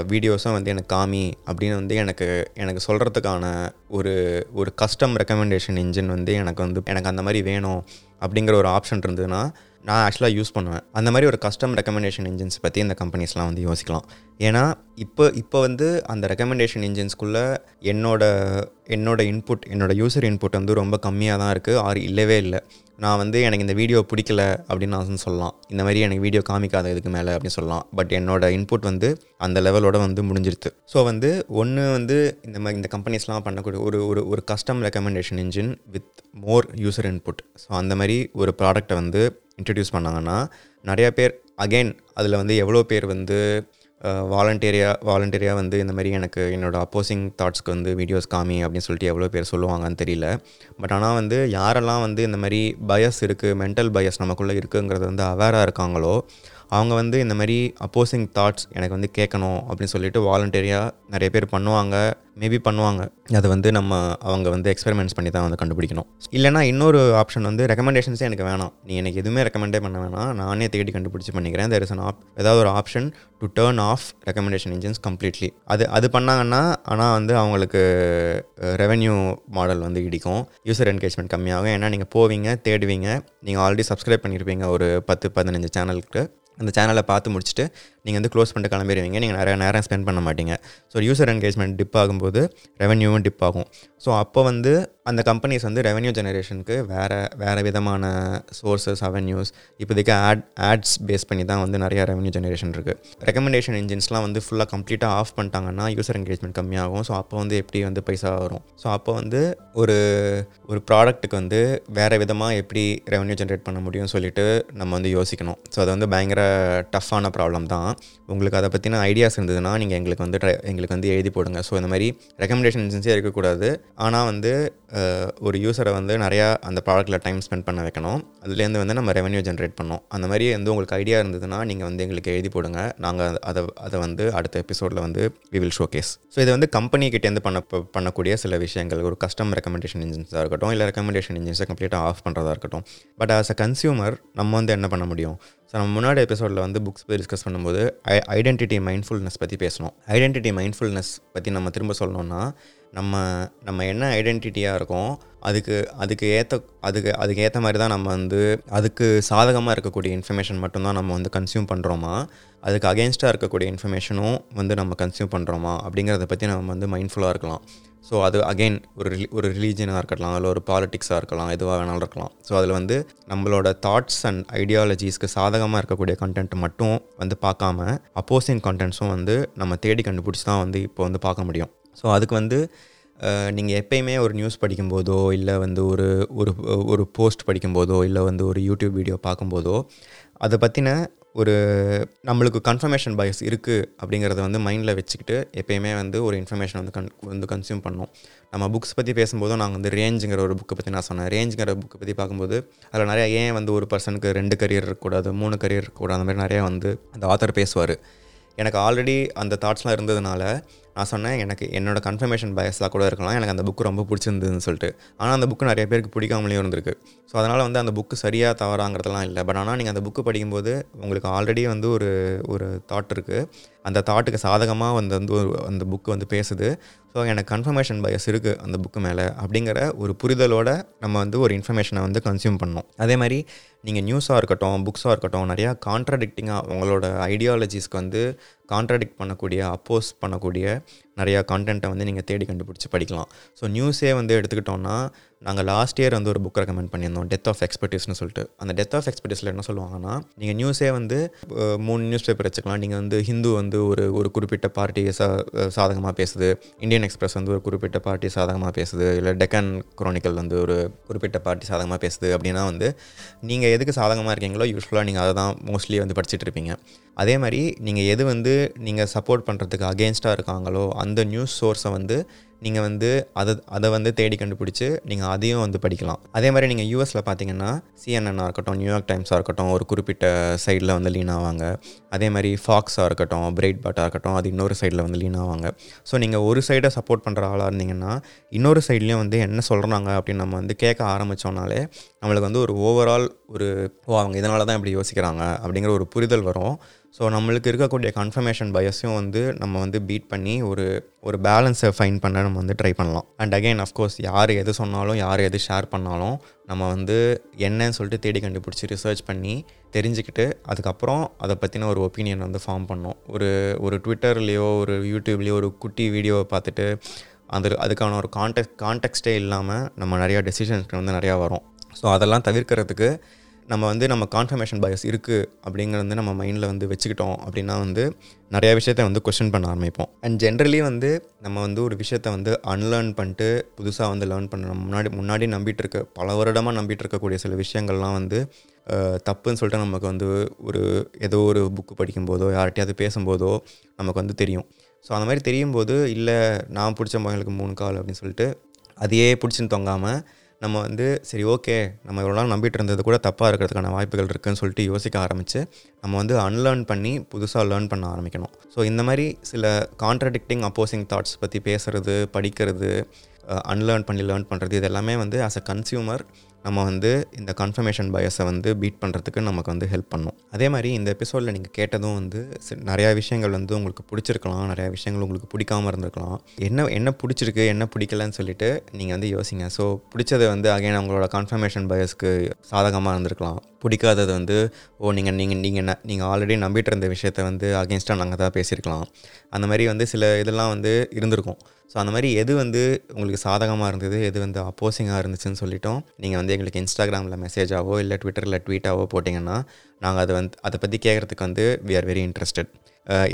வீடியோஸும் வந்து எனக்கு காமி அப்படின்னு வந்து எனக்கு எனக்கு சொல்கிறதுக்கான ஒரு ஒரு கஸ்டம் ரெக்கமெண்டேஷன் இன்ஜின் வந்து எனக்கு வந்து எனக்கு அந்த மாதிரி வேணும் அப்படிங்கிற ஒரு ஆப்ஷன் இருந்ததுன்னா நான் ஆக்சுவலாக யூஸ் பண்ணுவேன். அந்த மாதிரி ஒரு கஸ்டம் ரெக்கமெண்டேஷன் இன்ஜின்ஸ் பற்றி இந்த கம்பெனிஸ்லாம் வந்து யோசிக்கலாம். ஏன்னா இப்போ இப்போ வந்து அந்த ரெக்கமெண்டேஷன் இன்ஜின்ஸ்குள்ளே என்னோட என்னோட இன்புட் என்னோட யூசர் இன்புட் வந்து ரொம்ப கம்மியாக தான் இருக்குது ஆறு இல்லவே இல்லை. நான் வந்து எனக்கு இந்த வீடியோ பிடிக்கல அப்படின்னு நான் சொல்லலாம். இந்த மாதிரி எனக்கு வீடியோ காமிக்காத இதுக்கு மேலே அப்படின்னு சொல்லலாம். பட் என்னோட இன்புட் வந்து அந்த லெவலோட வந்து முடிஞ்சிருது ஸோ வந்து ஒன்று வந்து இந்த மாதிரி இந்த கம்பெனிஸ்லாம் பண்ணக்கூடிய ஒரு ஒரு ஒரு custom recommendation engine with more user input so அந்த மாதிரி ஒரு ப்ராடக்டை வந்து இன்ட்ரடியூஸ் பண்ணாங்கன்னா நிறையா பேர் அகெயின் அதில் வந்து எவ்வளோ பேர் வந்து வாலண்டியரியாக வாலண்டியரியாக வந்து இந்த மாதிரி எனக்கு என்னோடய அப்போசிங் தாட்ஸ்க்கு வந்து வீடியோஸ் காமி அப்படின்னு சொல்லிட்டு எவ்வளோ பேர் சொல்லுவாங்கன்னு தெரியல. பட் ஆனால் வந்து யாரெல்லாம் வந்து இந்த மாதிரி பயஸ் இருக்குது மென்டல் பயஸ் நமக்குள்ளே இருக்குங்கிறது வந்து அவேராக இருக்காங்களோ அவங்க வந்து இந்த மாதிரி அப்போசிங் தாட்ஸ் எனக்கு வந்து கேட்கணும் அப்படின்னு சொல்லிட்டு வாலண்டியரியாக நிறைய பேர் பண்ணுவாங்க. மேபி பண்ணுவாங்க. அதை வந்து நம்ம அவங்க வந்து எக்ஸ்பெரிமெண்ட்ஸ் பண்ணி தான் வந்து கண்டுபிடிக்கணும். இல்லைனா இன்னொரு ஆப்ஷன் வந்து ரெக்கமெண்டேஷன்ஸே எனக்கு வேணாம். நீ எனக்கு எதுவுமே ரெக்கமெண்டே பண்ண வேணாம். நானே தேடி கண்டுபிடிச்சி பண்ணிக்கிறேன். தெர் இஸ் அன் ஆப் ஏதாவது ஒரு option to turn off recommendation engines completely அது அது பண்ணாங்கன்னா ஆனால் வந்து அவங்களுக்கு ரெவென்யூ மாடல் வந்து இடிக்கும். யூசர் என்கேஜ்மெண்ட் கம்மியாகும். ஏன்னா நீங்கள் போவீங்க தேடுவீங்க. நீங்கள் ஆல்ரெடி சப்ஸ்கிரைப் பண்ணியிருப்பீங்க ஒரு பத்து பதினஞ்சு சேனலுக்கு அந்த சேனலை பார்த்து முடிச்சுட்டு நீங்கள் வந்து க்ளோஸ் பண்ணிட்டு கிளம்பிடுவீங்க. நீங்கள் நிறைய நேரம் ஸ்பெண்ட் பண்ண மாட்டீங்க. ஸோ யூசர் என்கேஜ்மெண்ட் டிப் ஆகும்போது ரெவன்யூவும் டிப் ஆகும். ஸோ அப்போ வந்து அந்த கம்பெனிஸ் வந்து ரெவன்யூ ஜெனரேஷனுக்கு வேறு வேறு விதமான சோர்ஸஸ் அவென்யூஸ் இப்போதைக்கு ஆட் ஆட்ஸ் பேஸ் பண்ணி தான் வந்து நிறையா ரெவன்யூ ஜெனரேஷன் இருக்குது ரெக்கமெண்டேஷன் இன்ஜின்ஸ்லாம் வந்து ஃபுல்லாக கம்ப்ளீட்டாக ஆஃப் பண்ணிட்டாங்கன்னா யூசர் என்கேஜ்மெண்ட் கம்மியாகும். ஸோ அப்போ வந்து எப்படி வந்து பைசா வரும்? ஸோ அப்போ வந்து ஒரு ஒரு ப்ராடக்ட்டுக்கு வந்து வேறு விதமாக எப்படி ரெவென்யூ ஜென்ரேட் பண்ண முடியும்னு சொல்லிட்டு நம்ம வந்து யோசிக்கணும். ஸோ அது வந்து பயங்கர டஃப்பான ப்ராப்ளம் தான். உங்களுக்கு அதை பற்றின ஐடியாஸ் இருந்ததுன்னா நீங்கள் எங்களுக்கு வந்து ட்ரை எங்களுக்கு வந்து எழுதி போடுங்க. ஸோ இந்த மாதிரி ரெக்கமெண்டேஷன் இன்ஜின்ஸே இருக்கக்கூடாது. ஆனால் வந்து ஒரு யூஸரை வந்து நிறையா அந்த ப்ராடக்ட்டில் டைம் ஸ்பெண்ட் பண்ண வைக்கணும். அதுலேருந்து வந்து நம்ம ரெவன்யூ ஜென்ரேட் பண்ணோம் அந்த மாதிரி வந்து உங்களுக்கு ஐடியா இருந்ததுன்னா நீங்கள் வந்து எங்களுக்கு எழுதி போடுங்க. நாங்கள் அதை அதை வந்து அடுத்த எபிசோடில் வந்து we will showcase so இது வந்து கம்பெனிக்கிட்டேருந்து பண்ண பண்ணக்கூடிய சில விஷயங்கள். ஒரு கஸ்டம் ரெக்கமெண்டேஷன் இன்ஜின்ஸாக இருக்கட்டும் இல்லை ரெக்கமெண்டேஷன் இன்ஜின்ஸை கம்ப்ளீட்டாக ஆஃப் பண்ணுறதா இருக்கட்டும். பட் ஆஸ் அ கன்சியூமர் நம்ம வந்து என்ன பண்ண முடியும்? ஸோ நம்ம முன்னாடி எபிசோடில் வந்து புக்ஸ் பற்றி டிஸ்கஸ் பண்ணும்போது ஐ ஐடென்டிட்டி மைண்ட்ஃபுல்னஸ் பற்றி பேசணும். ஐடென்டிட்டி மைண்ட்ஃபுல்னஸ் பற்றி நம்ம திரும்ப சொல்லணும்னா நம்ம நம்ம என்ன ஐடென்டிட்டியாக இருக்கோம் அதுக்கு அதுக்கு ஏற்ற அதுக்கு அதுக்கு ஏற்ற மாதிரி தான் நம்ம வந்து அதுக்கு சாதகமாக இருக்கக்கூடிய இன்ஃபர்மேஷன் மட்டும்தான் நம்ம வந்து கன்சியூம் பண்ணுறோமா அதுக்கு அகேன்ஸ்டாக இருக்கக்கூடிய இன்ஃபர்மேஷனும் வந்து நம்ம கன்சியூம் பண்ணுறோமா அப்படிங்கிறத பற்றி நம்ம வந்து மைண்ட்ஃபுல்லாக இருக்கலாம். ஸோ அது அகெயின் ஒரு ஒரு ரிலீஜனாக இருக்கலாம் அதில் ஒரு பாலிட்டிக்ஸாக இருக்கலாம் எதுவாக வேணாலும் இருக்கலாம். ஸோ அதில் வந்து நம்மளோட தாட்ஸ் அண்ட் ஐடியாலஜிஸ்க்கு சாதகமாக இருக்கக்கூடிய கண்டென்ட் மட்டும் வந்து பார்க்காம அப்போசிங் கண்டென்ட்ஸும் வந்து நம்ம தேடி கண்டுபிடிச்சி தான் வந்து இப்போ வந்து பார்க்க முடியும். ஸோ அதுக்கு வந்து நீங்கள் எப்பயுமே ஒரு நியூஸ் படிக்கும்போதோ இல்லை வந்து ஒரு ஒரு ஒரு போஸ்ட் படிக்கும்போதோ இல்லை வந்து ஒரு யூடியூப் வீடியோ பார்க்கும்போதோ அதை பற்றின ஒரு நம்மளுக்கு கன்ஃபர்மேஷன் பயஸ் இருக்குது அப்படிங்கிறத வந்து மைண்டில் வச்சுக்கிட்டு எப்பயுமே வந்து ஒரு இன்ஃபர்மேஷன் வந்து கன் வந்து கன்சியூம் பண்ணோம் நம்ம புக்ஸ் பற்றி பேசும்போதும் நாங்கள் வந்து ரேஞ்சுங்கிற ஒரு புக்கை பற்றி நான் சொன்னேன். ரேஞ்சுங்கிற புக்கை பற்றி பார்க்கும்போது அதில் நிறையா ஏன் வந்து ஒரு பர்சனுக்கு ரெண்டு கரியர் இருக்கக்கூடாது மூணு கரியர் இருக்கக்கூடாது அந்த மாதிரி நிறையா வந்து அந்த ஆத்தர் பேசுவார். எனக்கு ஆல்ரெடி அந்த தாட்ஸ்லாம் இருந்ததுனால நான் சொன்னேன் எனக்கு என்னோட கன்ஃபர்மேஷன் பயஸாக கூட இருக்கலாம். எனக்கு அந்த புக்கு ரொம்ப பிடிச்சிருந்ததுன்னு சொல்லிட்டு. ஆனால் அந்த புக்கு நிறைய பேருக்கு பிடிக்காமலேயும் இருந்திருக்கு. ஸோ அதனால் வந்து அந்த புக்கு சரியாக தவறாங்கிறதெல்லாம் இல்லை. பட் ஆனால் நீங்கள் அந்த புக்கு படிக்கும்போது உங்களுக்கு ஆல்ரெடி வந்து ஒரு ஒரு தாட் இருக்குது அந்த தாட்டுக்கு சாதகமாக வந்து வந்து ஒரு அந்த புக்கு வந்து பேசுது. ஸோ எனக்கு கன்ஃபர்மேஷன் பயஸ் இருக்குது அந்த புக்கு மேலே அப்படிங்கிற ஒரு புரிதலோட நம்ம வந்து ஒரு இன்ஃபர்மேஷனை வந்து கன்சியூம் பண்ணோம். அதே மாதிரி நீங்கள் நியூஸாக இருக்கட்டும் புக்ஸாக இருக்கட்டும் நிறையா கான்ட்ரடிக்டிங்காக உங்களோட ஐடியாலஜிஸ்க்கு வந்து கான்ட்ராடிக்ட் பண்ணக்கூடிய அப்போஸ் பண்ணக்கூடிய நிறையா கான்டென்ட்டை வந்து நீங்கள் தேடி கண்டுபிடிச்சி படிக்கலாம். ஸோ நியூஸே வந்து எடுத்துக்கிட்டோன்னா நாங்கள் லாஸ்ட் இயர் வந்து ஒரு புக் ரெக்கமெண்ட் பண்ணியிருந்தோம் டெத் ஆஃப் எக்ஸ்பர்டிஸ்னு சொல்லிட்டு. அந்த டெத் ஆஃப் எக்ஸ்பர்டிஸில் என்ன சொல்லுவாங்கன்னா நீங்கள் நியூஸே வந்து மூணு நியூஸ் பேப்பர் வச்சுக்கலாம். நீங்கள் வந்து ஹிந்து வந்து ஒரு ஒரு குறிப்பிட்ட பார்ட்டியை சா சாதகமாக பேசுது. இந்தியன் எக்ஸ்பிரஸ் வந்து ஒரு குறிப்பிட்ட பார்ட்டி சாதகமாக பேசுது. இல்லை டெக்கன் குரோனிக்கல் வந்து ஒரு குறிப்பிட்ட பார்ட்டி சாதகமாக பேசுது அப்படின்னா வந்து நீங்கள் எதுக்கு சாதகமாக இருக்கீங்களோ யூஸ்ஃபுல்லாக நீங்கள் அதை தான் மோஸ்ட்லி வந்து படிச்சுட்டு இருப்பீங்க. அதே மாதிரி நீங்கள் எது வந்து நீங்கள் சப்போர்ட் பண்ணுறதுக்கு அகேன்ஸ்டாக இருக்காங்களோ அந்த நியூஸ் சோர்ஸை வந்து நீங்கள் வந்து அதை அதை வந்து தேடி கண்டுபிடிச்சி நீங்கள் அதையும் வந்து படிக்கலாம். அதே மாதிரி நீங்கள் யூஎஸில் பார்த்தீங்கன்னா சிஎன்என்னாக இருக்கட்டும் நியூயார்க் டைம்ஸாக இருக்கட்டும் ஒரு குறிப்பிட்ட சைடில் வந்து லீன் ஆவாங்க. அதே மாதிரி ஃபாக்ஸாக இருக்கட்டும் பிரைட் பாட்டாக இருக்கட்டும் அது இன்னொரு சைடில் வந்து லீன் ஆவாங்க. ஸோ நீங்கள் ஒரு சைடை சப்போர்ட் பண்ணுற ஆளாக இருந்தீங்கன்னா இன்னொரு சைட்லேயும் வந்து என்ன சொல்கிறாங்க அப்படின்னு நம்ம வந்து கேட்க ஆரம்பித்தோம்னாலே நம்மளுக்கு வந்து ஒரு ஓவரால் ஒரு ஓ அவங்க இதனால தான் இப்படி யோசிக்கிறாங்க அப்படிங்கிற ஒரு புரிதல் வரும். ஸோ நம்மளுக்கு இருக்கக்கூடிய கன்ஃபர்மேஷன் பயஸையும் வந்து நம்ம வந்து பீட் பண்ணி ஒரு ஒரு பேலன்ஸை ஃபைன் பண்ண நம்ம வந்து ட்ரை பண்ணலாம். அண்ட் அகைன் அஃப்கோர்ஸ் யார் எது சொன்னாலும் யார் எது ஷேர் பண்ணாலும் நம்ம வந்து என்னன்னு சொல்லிட்டு தேடி கண்டுபிடிச்சி ரிசர்ச் பண்ணி தெரிஞ்சுக்கிட்டு அதுக்கப்புறம் அதை பற்றின ஒரு ஒப்பீனியன் வந்து ஃபார்ம் பண்ணோம். ஒரு ஒரு ட்விட்டர்லேயோ ஒரு யூடியூப்லேயோ ஒரு குட்டி வீடியோவை பார்த்துட்டு அந்த அதுக்கான ஒரு கான்டெக்ட் கான்டெக்ஸ்டே இல்லாமல் நம்ம நிறையா டெசிஷன்ஸ்க்கு வந்து நிறையா வரும். ஸோ அதெல்லாம் தவிர்க்கிறதுக்கு நம்ம வந்து நம்ம கான்ஃபர்மேஷன் பயஸ் இருக்குது அப்படிங்கிறது வந்து நம்ம மைண்டில் வந்து வச்சுக்கிட்டோம் அப்படின்னா வந்து நிறையா விஷயத்த வந்து கொஷின் பண்ண ஆரம்பிப்போம். அண்ட் ஜென்ரலி வந்து நம்ம வந்து ஒரு விஷயத்த வந்து அன்லேர்ன் பண்ணிட்டு புதுசாக வந்து லேர்ன் பண்ண முன்னாடி முன்னாடி நம்பிட்டு இருக்க பல வருடமாக நம்பிட்டு இருக்கக்கூடிய சில விஷயங்கள்லாம் வந்து தப்புன்னு சொல்லிட்டு நமக்கு வந்து ஒரு ஏதோ ஒரு புக்கு படிக்கும்போதோ யார்கிட்டயாவது பேசும்போதோ நமக்கு வந்து தெரியும். ஸோ அந்த மாதிரி தெரியும் போது இல்லை நான் பிடிச்ச மகளுக்கு மூணு கால் அப்படின்னு சொல்லிட்டு அதையே பிடிச்சின்னு தொங்காமல் நம்ம வந்து சரி ஓகே நம்ம இவ்வளோ நாள் நம்பிட்டு இருந்தது கூட தப்பாக இருக்கிறதுக்கான வாய்ப்புகள் இருக்குதுன்னு சொல்லிட்டு யோசிக்க ஆரம்பித்து நம்ம வந்து அன்லேர்ன் பண்ணி புதுசாக லேர்ன் பண்ண ஆரம்பிக்கணும். ஸோ இந்த மாதிரி சில கான்ட்ரடிக்டிங் அப்போசிங் தாட்ஸ் பற்றி பேசுகிறது படிக்கிறது அன்லேர்ன் பண்ணி லேர்ன் பண்ணுறது இது எல்லாமே வந்து ஆஸ் அ கன்சியூமர் நம்ம வந்து இந்த கன்ஃபர்மேஷன் பயஸை வந்து பீட் பண்ணுறதுக்கு நமக்கு வந்து ஹெல்ப் பண்ணும். அதே மாதிரி இந்த எபிசோடில் நீங்கள் கேட்டதும் வந்து நிறையா விஷயங்கள் வந்து உங்களுக்கு பிடிச்சிருக்கலாம் நிறையா விஷயங்கள் உங்களுக்கு பிடிக்காம இருந்திருக்கலாம். என்ன என்ன பிடிச்சிருக்கு என்ன பிடிக்கலன்னு சொல்லிட்டு நீங்கள் வந்து யோசிங்க. ஸோ பிடிச்சது வந்து அகைன் உங்களோட கன்ஃபர்மேஷன் பயஸ்க்கு சாதகமாக இருந்திருக்கலாம். பிடிக்காதது வந்து ஓ நீங்கள் நீங்கள் நீங்கள் என்ன நீங்கள் ஆல்ரெடி நம்பிட்டு இருந்த விஷயத்த வந்து அகேன்ஸ்டாக நாங்கள் தான் பேசியிருக்கலாம். அந்த மாதிரி வந்து சில இதெல்லாம் வந்து இருந்திருக்கும். ஸோ அந்த மாதிரி எது வந்து உங்களுக்கு சாதகமாக இருந்தது? எது வந்து அப்போசிங்காக இருந்துச்சுன்னு சொல்லிட்டோம். நீங்கள் வந்து எங்களுக்கு இன்ஸ்டாகிராமில் மெசேஜாவோ இல்லை ட்விட்டரில் ட்வீட்டாவோ போட்டிங்கன்னா நாங்கள் அதை வந்து அதை பற்றி கேட்குறதுக்கு வந்து வி ஆர் வெரி இன்ட்ரெஸ்டட்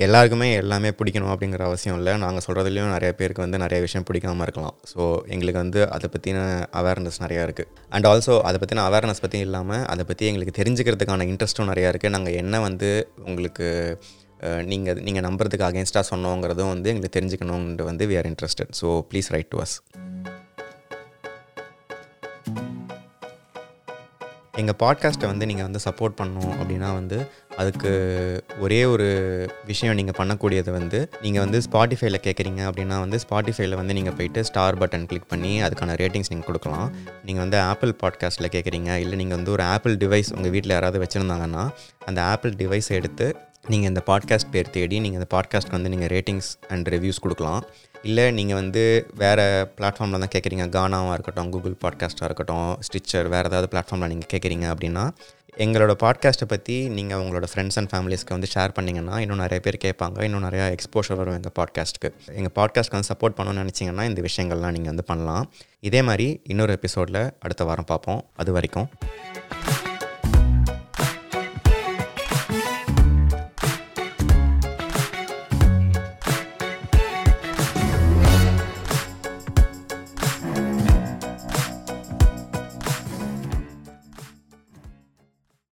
எல்லாருக்குமே எல்லாமே பிடிக்கணும் அப்படிங்கிற அவசியம் இல்லை. நாங்கள் சொல்கிறதுலையும் நிறைய பேருக்கு வந்து நிறைய விஷயம் பிடிக்காம இருக்கலாம். ஸோ எங்களுக்கு வந்து அதை பற்றின அவேர்னஸ் நிறையா இருக்குது அண்ட் ஆல்சோ அதை பற்றின அவேர்னஸ் பற்றி இல்லாமல் அதை பற்றி எங்களுக்கு தெரிஞ்சுக்கிறதுக்கான இன்ட்ரெஸ்ட்டும் நிறையா இருக்குது நாங்கள் என்ன வந்து உங்களுக்கு நீங்கள் நீங்கள் நம்புறதுக்கு அகேன்ஸ்டாக சொன்னோங்கிறதும் வந்து எங்களுக்கு தெரிஞ்சுக்கணுன்ட்டு வந்து we are interested so please write to us எங்கள் பாட்காஸ்ட்டை வந்து நீங்கள் வந்து சப்போர்ட் பண்ணணும் அப்படின்னா வந்து அதுக்கு ஒரே ஒரு விஷயம் நீங்கள் பண்ணக்கூடியது வந்து நீங்கள் வந்து ஸ்பாட்டிஃபைல கேட்குறீங்க அப்படின்னா வந்து ஸ்பாட்டிஃபைல வந்து நீங்கள் போயிட்டு ஸ்டார் பட்டன் கிளிக் பண்ணி அதுக்கான ரேட்டிங்ஸ் நீங்கள் கொடுக்கலாம். நீங்கள் வந்து ஆப்பிள் பாட்காஸ்ட்டில் கேட்குறீங்க இல்லை நீங்கள் வந்து ஒரு ஆப்பிள் டிவைஸ் உங்கள் வீட்டில் யாராவது வச்சுருந்தாங்கன்னா அந்த ஆப்பிள் டிவைஸை எடுத்து நீங்கள் இந்த பாட்காஸ்ட் பேர் தேடி நீங்கள் இந்த பாட்காஸ்ட்க்கு வந்து நீங்கள் ரேட்டிங்ஸ் அண்ட் ரிவ்யூஸ் கொடுக்கலாம். இல்லை நீங்கள் வந்து வேறு பிளாட்ஃபார்மில் தான் கேட்குறீங்க கானாவாக இருக்கட்டும் கூகுள் பாட்காஸ்ட்டாக இருக்கட்டும் ஸ்டிச்சர் வேறு ஏதாவது பிளாட்ஃபார்மில் நீங்கள் கேட்குறீங்க அப்படின்னா எங்களோட பாட்காஸ்ட்டை பற்றி நீங்கள் உங்களோட ஃப்ரெண்ட்ஸ் அண்ட் ஃபேமிலிஸ்க்கு வந்து ஷேர் பண்ணிங்கன்னா இன்னும் நிறைய பேர் கேட்பாங்க. இன்னும் நிறையா எக்ஸ்போஷர் வரும் எங்கள் பாட்காஸ்ட்டுக்கு எங்கள் பாட்காஸ்ட்க்கு வந்து சப்போர்ட் பண்ணணும்னு நினச்சிங்கன்னா இந்த விஷயங்கள்லாம் நீங்கள் வந்து பண்ணலாம். இதே மாதிரி இன்னொரு எபிசோடில் அடுத்த வாரம் பார்ப்போம். அது வரைக்கும்.